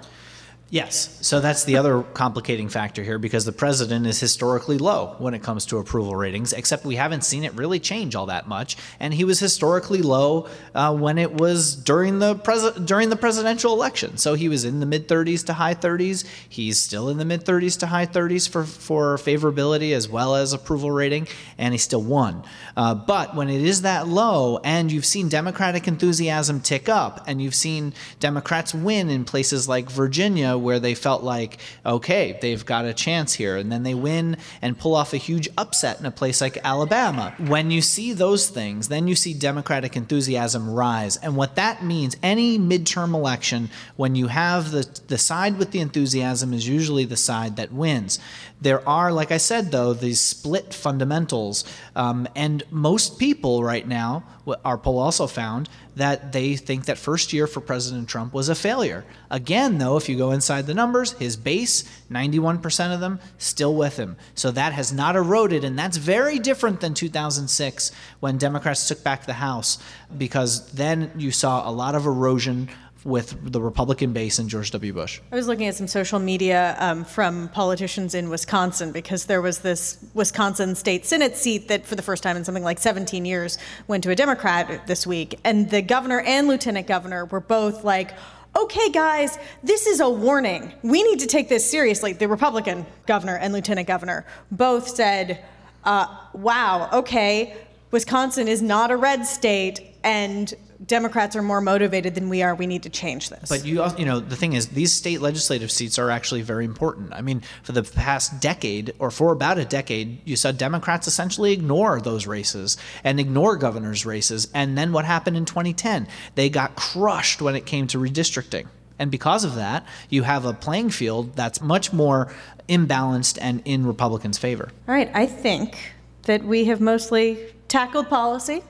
Yes. So that's the other complicating factor here because the president is historically low when it comes to approval ratings, except we haven't seen it really change all that much. And he was historically low uh, when it was during the pres- during the presidential election. So he was in the mid 30s to high 30s. He's still in the mid 30s to high 30s for, for favorability as well as approval rating, and he still won. Uh, but when it is that low and you've seen Democratic enthusiasm tick up and you've seen Democrats win in places like Virginia, where they felt like, okay, they've got a chance here. And then they win and pull off a huge upset in a place like Alabama. When you see those things, then you see Democratic enthusiasm rise. And what that means, any midterm election, when you have the, the side with the enthusiasm, is usually the side that wins. There are, like I said, though, these split fundamentals. Um, and most people right now, our poll also found, that they think that first year for President Trump was a failure. Again, though, if you go inside the numbers, his base, 91% of them, still with him. So that has not eroded, and that's very different than 2006 when Democrats took back the House, because then you saw a lot of erosion with the Republican base and George W. Bush. I was looking at some social media um, from politicians in Wisconsin because there was this Wisconsin state Senate seat that, for the first time in something like 17 years, went to a Democrat this week. And the governor and lieutenant governor were both like, okay, guys, this is a warning. We need to take this seriously. The Republican governor and lieutenant governor both said, uh, wow, okay, Wisconsin is not a red state, and Democrats are more motivated than we are. We need to change this. But you, you know, the thing is, these state legislative seats are actually very important. I mean, for the past decade, or for about a decade, you saw Democrats essentially ignore those races and ignore governors' races. And then what happened in 2010? They got crushed when it came to redistricting. And because of that, you have a playing field that's much more imbalanced and in Republicans' favor. All right, I think that we have mostly tackled policy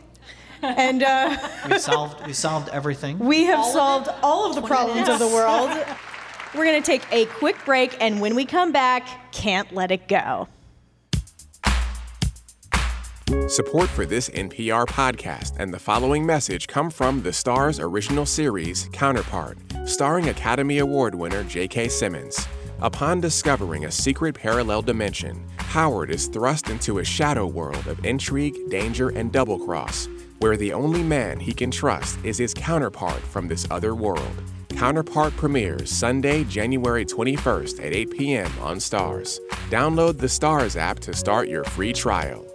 and uh, we solved we solved everything. We have all solved of all of the problems of the world. We're going to take a quick break, and when we come back, can't let it go. Support for this NPR podcast and the following message come from the Starz original series, Counterpart, starring Academy Award winner J.K. Simmons. Upon discovering a secret parallel dimension, Howard is thrust into a shadow world of intrigue, danger, and double cross where the only man he can trust is his counterpart from this other world. Counterpart premieres Sunday, January 21st at 8 p.m. on Starz. Download the Starz app to start your free trial.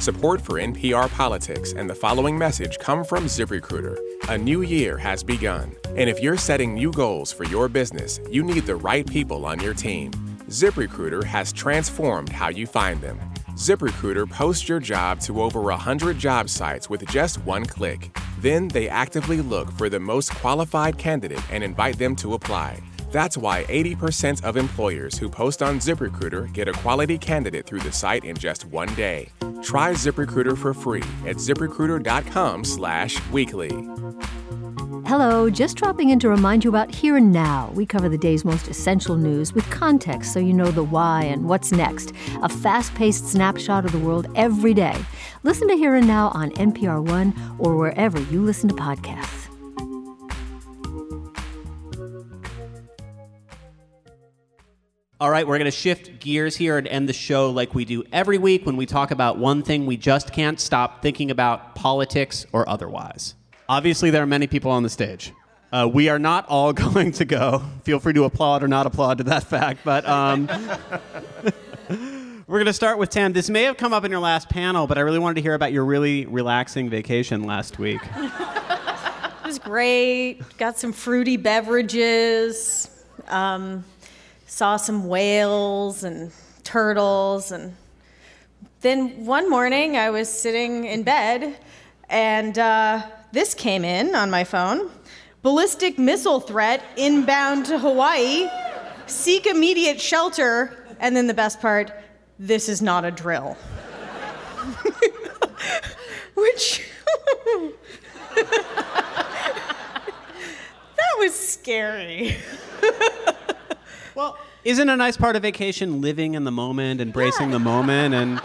Support for NPR Politics and the following message come from ZipRecruiter. A new year has begun, and if you're setting new goals for your business, you need the right people on your team. ZipRecruiter has transformed how you find them. ZipRecruiter posts your job to over 100 job sites with just one click. Then they actively look for the most qualified candidate and invite them to apply. That's why 80% of employers who post on ZipRecruiter get a quality candidate through the site in just one day. Try ZipRecruiter for free at ziprecruiter.com/weekly. Hello, just dropping in to remind you about Here and Now. We cover the day's most essential news with context so you know the why and what's next. A fast paced snapshot of the world every day. Listen to Here and Now on NPR One or wherever you listen to podcasts. All right, we're going to shift gears here and end the show like we do every week when we talk about one thing we just can't stop thinking about, politics or otherwise. Obviously, there are many people on the stage. Uh, we are not all going to go. Feel free to applaud or not applaud to that fact, but um, we're going to start with Tam. This may have come up in your last panel, but I really wanted to hear about your really relaxing vacation last week. it was great. Got some fruity beverages. Um, saw some whales and turtles, and then one morning I was sitting in bed and. Uh, this came in on my phone. Ballistic missile threat inbound to Hawaii. Seek immediate shelter. And then the best part this is not a drill. Which. that was scary. well, isn't a nice part of vacation living in the moment, embracing yeah. the moment, and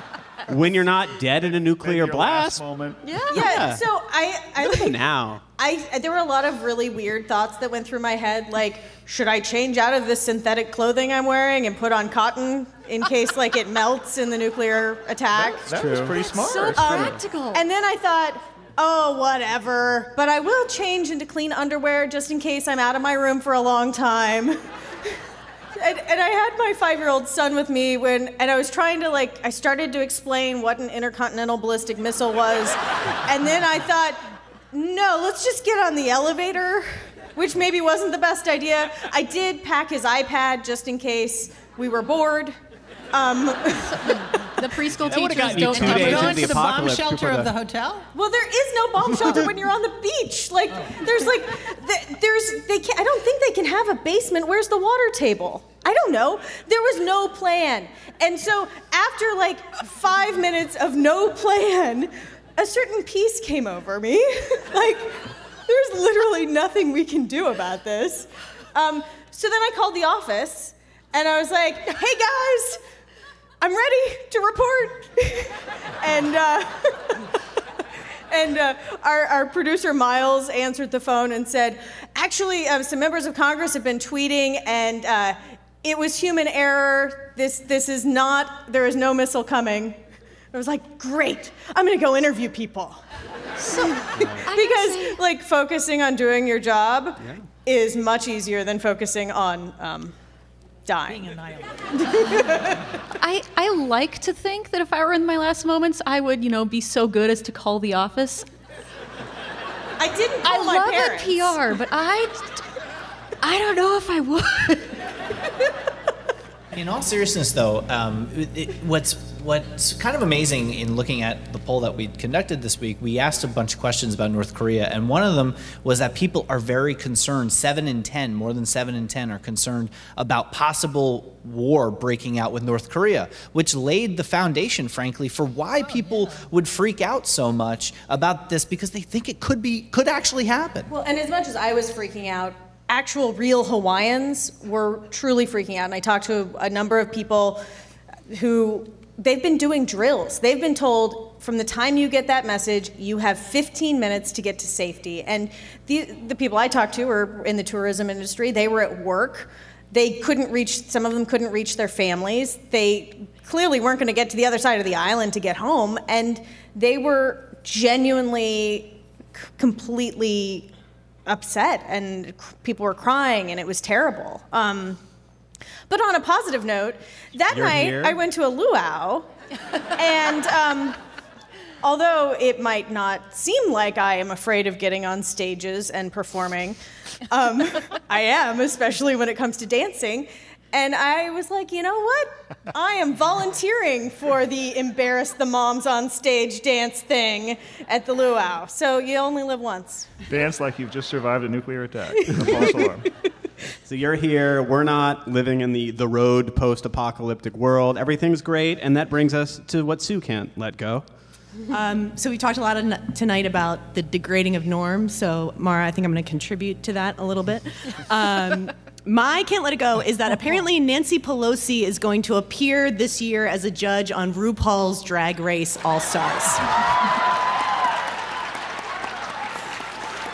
when you're not dead in a nuclear blast? moment. Yeah. yeah. So I, I Look at now. I there were a lot of really weird thoughts that went through my head, like should I change out of this synthetic clothing I'm wearing and put on cotton in case like it melts in the nuclear attack? That was pretty smart. So practical. And then I thought, oh, whatever. But I will change into clean underwear just in case I'm out of my room for a long time. and, and I had my five-year-old son with me when, and I was trying to like, I started to explain what an intercontinental ballistic missile was, and then I thought, no, let's just get on the elevator, which maybe wasn't the best idea. I did pack his iPad just in case we were bored. Um, the preschool That teachers gotten you don't two have days those. into the to the bomb apocalypse shelter before of the- the hotel? Well, there is no bomb shelter when you're on the beach. Like, there's like, th- there's they can I don't think they can have a basement. Where's the water table? I don't know. There was no plan, and so after like five minutes of no plan, a certain peace came over me. like, there's literally nothing we can do about this. Um, so then I called the office, and I was like, "Hey guys." I'm ready to report. and uh, and uh, our, our producer Miles answered the phone and said, actually, uh, some members of Congress have been tweeting, and uh, it was human error. This this is not. There is no missile coming. I was like, great. I'm gonna go interview people. because like focusing on doing your job is much easier than focusing on um, dying. I, I like to think that if I were in my last moments, I would, you know, be so good as to call the office. I didn't I call my love parents. NPR, but I, I don't know if I would. In all seriousness, though, um, it, what's what's kind of amazing in looking at the poll that we conducted this week, we asked a bunch of questions about North Korea, and one of them was that people are very concerned. Seven in ten, more than seven in ten, are concerned about possible war breaking out with North Korea, which laid the foundation, frankly, for why people would freak out so much about this because they think it could be could actually happen. Well, and as much as I was freaking out, actual real Hawaiians were truly freaking out. And I talked to a number of people who they've been doing drills. They've been told from the time you get that message, you have 15 minutes to get to safety. And the, the people I talked to were in the tourism industry, they were at work. They couldn't reach, some of them couldn't reach their families. They clearly weren't going to get to the other side of the island to get home. And they were genuinely completely upset and people were crying and it was terrible. Um, but on a positive note, that You're night here? I went to a luau, and um, although it might not seem like I am afraid of getting on stages and performing, um, I am, especially when it comes to dancing. And I was like, you know what? I am volunteering for the embarrass the moms on stage dance thing at the luau. So you only live once. Dance like you've just survived a nuclear attack. A false alarm. So you're here. We're not living in the, the road post apocalyptic world. Everything's great. And that brings us to what Sue can't let go. Um, so we talked a lot in- tonight about the degrading of norms. So Mara, I think I'm going to contribute to that a little bit. Um, my can't let it go is that apparently Nancy Pelosi is going to appear this year as a judge on RuPaul's Drag Race All Stars.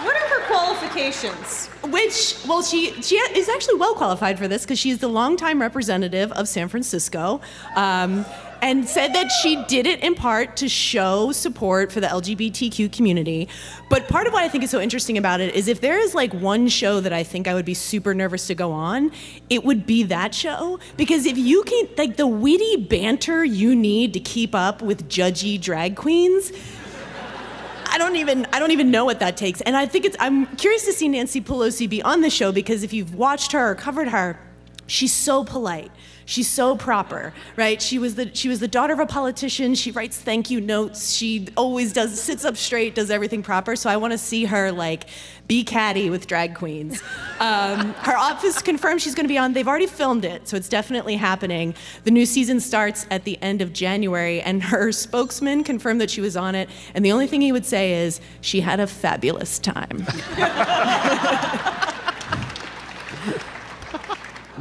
What are her qualifications? Which, well, she she is actually well qualified for this because she is the longtime representative of San Francisco, um, and said that she did it in part to show support for the LGBTQ community. But part of what I think is so interesting about it is if there is like one show that I think I would be super nervous to go on, it would be that show because if you can like the witty banter you need to keep up with judgy drag queens. I don't even I don't even know what that takes. And I think it's I'm curious to see Nancy Pelosi be on the show because if you've watched her or covered her, she's so polite. She's so proper, right? She was the she was the daughter of a politician. She writes thank you notes. She always does sits up straight, does everything proper. So I want to see her like be catty with drag queens. Um, her office confirmed she's going to be on. They've already filmed it, so it's definitely happening. The new season starts at the end of January, and her spokesman confirmed that she was on it. And the only thing he would say is she had a fabulous time.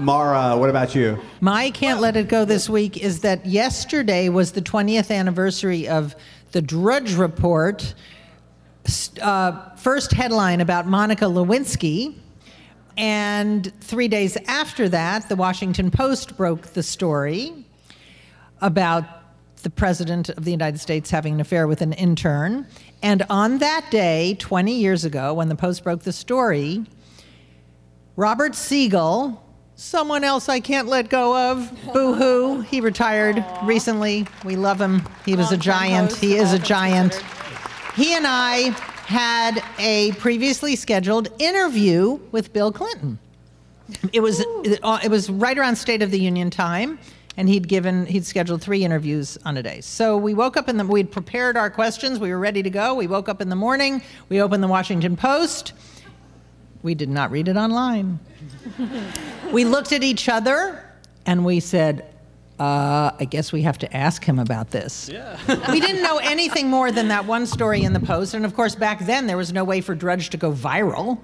Mara, what about you? My can't let it go this week is that yesterday was the 20th anniversary of the Drudge Report uh, first headline about Monica Lewinsky. And three days after that, the Washington Post broke the story about the President of the United States having an affair with an intern. And on that day, 20 years ago, when the Post broke the story, Robert Siegel, someone else I can't let go of, boo hoo, he retired recently. We love him. He was a giant. He is a giant. He and I had a previously scheduled interview with Bill Clinton. It was uh, it was right around State of the Union time, and he'd given he'd scheduled three interviews on a day. So we woke up in the we'd prepared our questions. We were ready to go. We woke up in the morning. We opened the Washington Post. We did not read it online. We looked at each other and we said, uh, I guess we have to ask him about this. Yeah. we didn't know anything more than that one story in the Post. And of course, back then, there was no way for Drudge to go viral.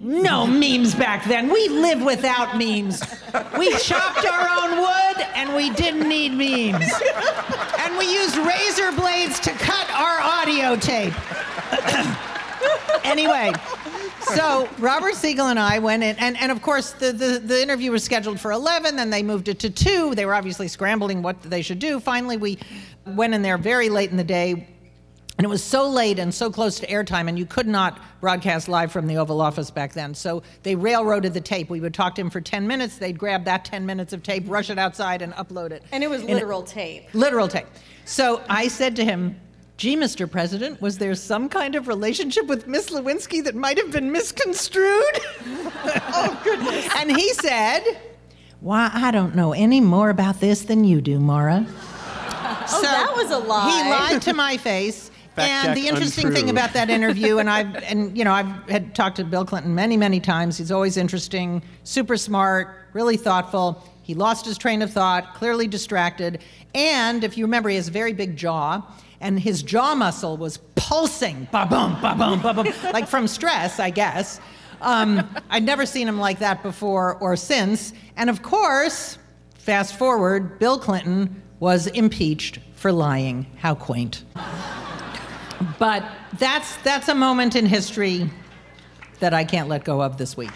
No memes back then. We live without memes. We chopped our own wood and we didn't need memes. And we used razor blades to cut our audio tape. anyway, so Robert Siegel and I went in, and, and of course the, the, the interview was scheduled for 11, then they moved it to 2. They were obviously scrambling what they should do. Finally, we went in there very late in the day, and it was so late and so close to airtime, and you could not broadcast live from the Oval Office back then. So they railroaded the tape. We would talk to him for 10 minutes. They'd grab that 10 minutes of tape, rush it outside, and upload it. And it was literal tape. Literal tape. So I said to him, Gee, Mr. President, was there some kind of relationship with Miss Lewinsky that might have been misconstrued? oh, goodness. And he said, Why, I don't know any more about this than you do, Mara. Oh, that was a lie. He lied to my face. Fact and check the interesting untrue. thing about that interview, and I've and you know I've had talked to Bill Clinton many many times. He's always interesting, super smart, really thoughtful. He lost his train of thought, clearly distracted, and if you remember, he has a very big jaw, and his jaw muscle was pulsing, ba boom, ba boom, ba boom, like from stress, I guess. Um, I'd never seen him like that before or since. And of course, fast forward, Bill Clinton was impeached for lying. How quaint. But that's that's a moment in history that I can't let go of this week.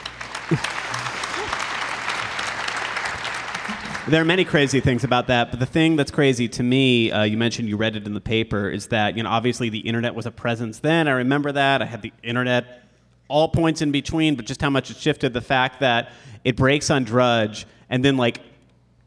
There are many crazy things about that, but the thing that's crazy to me, uh, you mentioned you read it in the paper, is that you know obviously the internet was a presence then. I remember that. I had the internet all points in between, but just how much it shifted. The fact that it breaks on Drudge, and then like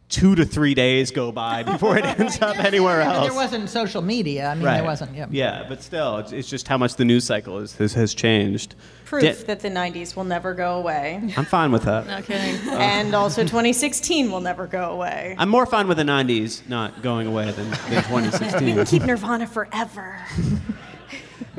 two to three days go by before it ends up anywhere else. there wasn't social media. I mean, there wasn't. Yeah. Yeah, but still, it's, it's just how much the news cycle is, has, has changed. Proof Da- that the 90s will never go away. I'm fine with that. No kidding. and also 2016 will never go away. I'm more fine with the 90s not going away than, than We can keep Nirvana forever.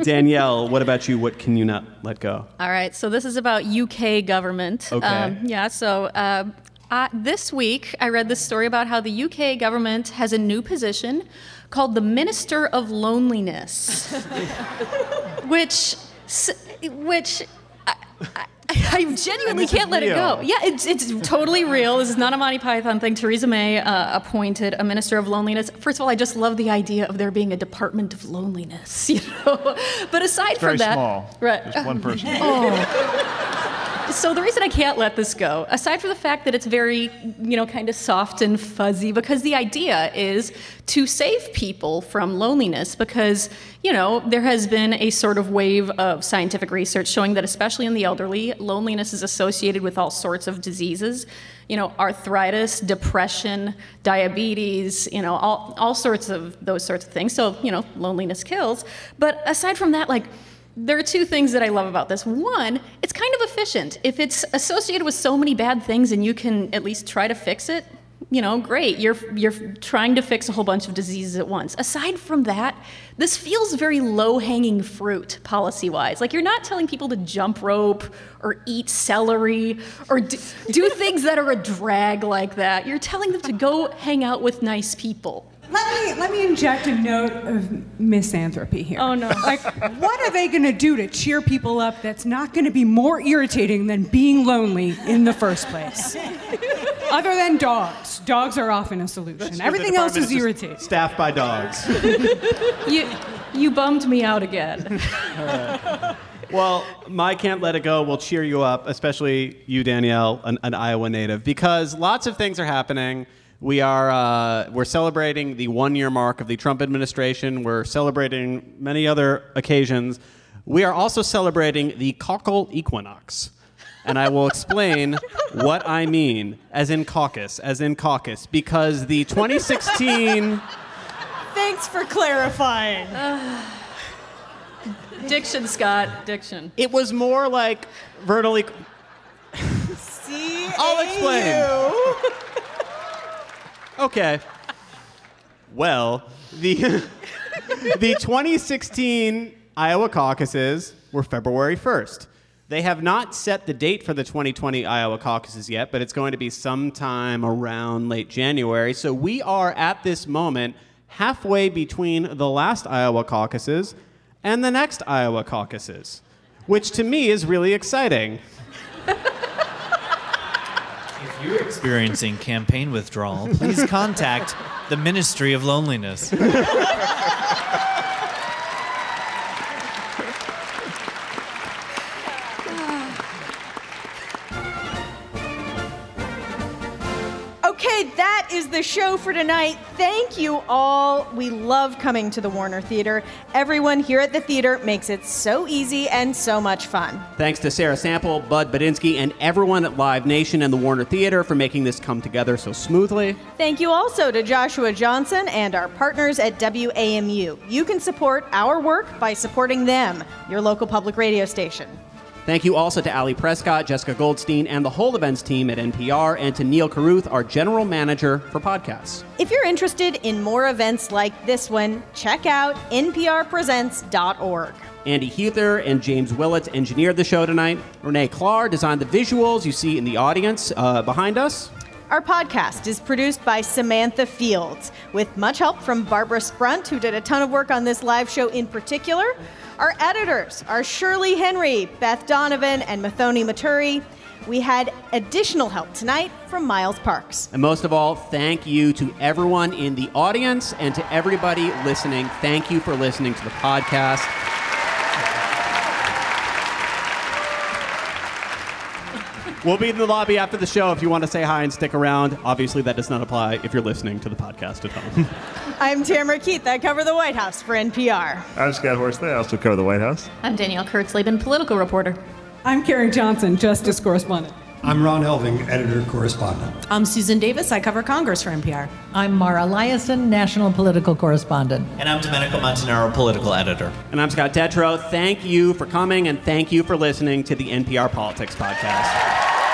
Danielle, what about you? What can you not let go? All right, so this is about UK government. Okay. Um, yeah, so uh, I, this week I read this story about how the UK government has a new position called the Minister of Loneliness, which, which. I, I, I genuinely can't let it go. Yeah, it's, it's totally real. This is not a Monty Python thing. Theresa May uh, appointed a minister of loneliness. First of all, I just love the idea of there being a department of loneliness, you know. But aside Very from that, small. right? Just one person. Oh. So the reason I can't let this go, aside from the fact that it's very, you know, kind of soft and fuzzy, because the idea is to save people from loneliness, because, you know, there has been a sort of wave of scientific research showing that, especially in the elderly, loneliness is associated with all sorts of diseases. You know, arthritis, depression, diabetes, you know, all, all sorts of those sorts of things. So, you know, loneliness kills. But aside from that, like, there are two things that I love about this. One, it's kind of efficient. If it's associated with so many bad things and you can at least try to fix it, you know, great. You're you're trying to fix a whole bunch of diseases at once. Aside from that, this feels very low-hanging fruit policy-wise. Like you're not telling people to jump rope or eat celery or do, do things that are a drag like that. You're telling them to go hang out with nice people. Let me let me inject a note of misanthropy here. Oh no. Like, what are they going to do to cheer people up that's not going to be more irritating than being lonely in the first place? Other than dogs. Dogs are often a solution. Everything else is irritating. Staffed by dogs. You, You bummed me out again. Well, my Can't Let It Go will cheer you up, especially you, Danielle, an, an Iowa native, because lots of things are happening. We are uh, we're celebrating the one year mark of the Trump administration. We're celebrating many other occasions. We are also celebrating the cockle equinox. And I will explain what I mean, as in caucus, as in caucus, because the 2016. Thanks for clarifying. Diction, Scott. Diction. It was more like vernally. See, I'll explain. Okay. Well, the the 2016 Iowa caucuses were February 1st. They have not set the date for the 2020 Iowa caucuses yet, but it's going to be sometime around late January. So we are at this moment halfway between the last Iowa caucuses and the next Iowa caucuses, which to me is really exciting. If you're experiencing campaign withdrawal, please contact the Ministry of Loneliness. Okay, that is the show for tonight. Thank you all. We love coming to the Warner Theatre. Everyone here at the theater makes it so easy and so much fun. Thanks to Sarah Sample, Bud Badinsky, and everyone at Live Nation and the Warner Theatre for making this come together so smoothly. Thank you also to Joshua Johnson and our partners at WAMU. You can support our work by supporting them, your local public radio station. Thank you also to Ali Prescott, Jessica Goldstein, and the whole events team at NPR, and to Neal Carruth, our general manager for podcasts. If you're interested in more events like this one, check out nprpresents.org. Andy Heather and James Willett engineered the show tonight. Renee Klahr designed the visuals you see in the audience uh, behind us. Our podcast is produced by Samantha Fields, with much help from Barbara Sprunt, who did a ton of work on this live show in particular. Our editors are Shirley Henry, Beth Donovan, and Muthoni Muturi. We had additional help tonight from Miles Parks. And most of all, thank you to everyone in the audience and to everybody listening. Thank you for listening to the podcast. We'll be in the lobby after the show if you want to say hi and stick around. Obviously, that does not apply if you're listening to the podcast at home. I'm Tamara Keith. I cover the White House for NPR. I'm Scott Horsley. I also cover the White House. I'm Danielle Kurtzleben, political reporter. I'm Carrie Johnson, Justice Correspondent. I'm Ron Elving, editor correspondent. I'm Susan Davis. I cover Congress for NPR. I'm Mara Liasson, national political correspondent. And I'm Domenico Montanaro, political editor. and I'm Scott Detrow. Thank you for coming and thank you for listening to the NPR Politics Podcast.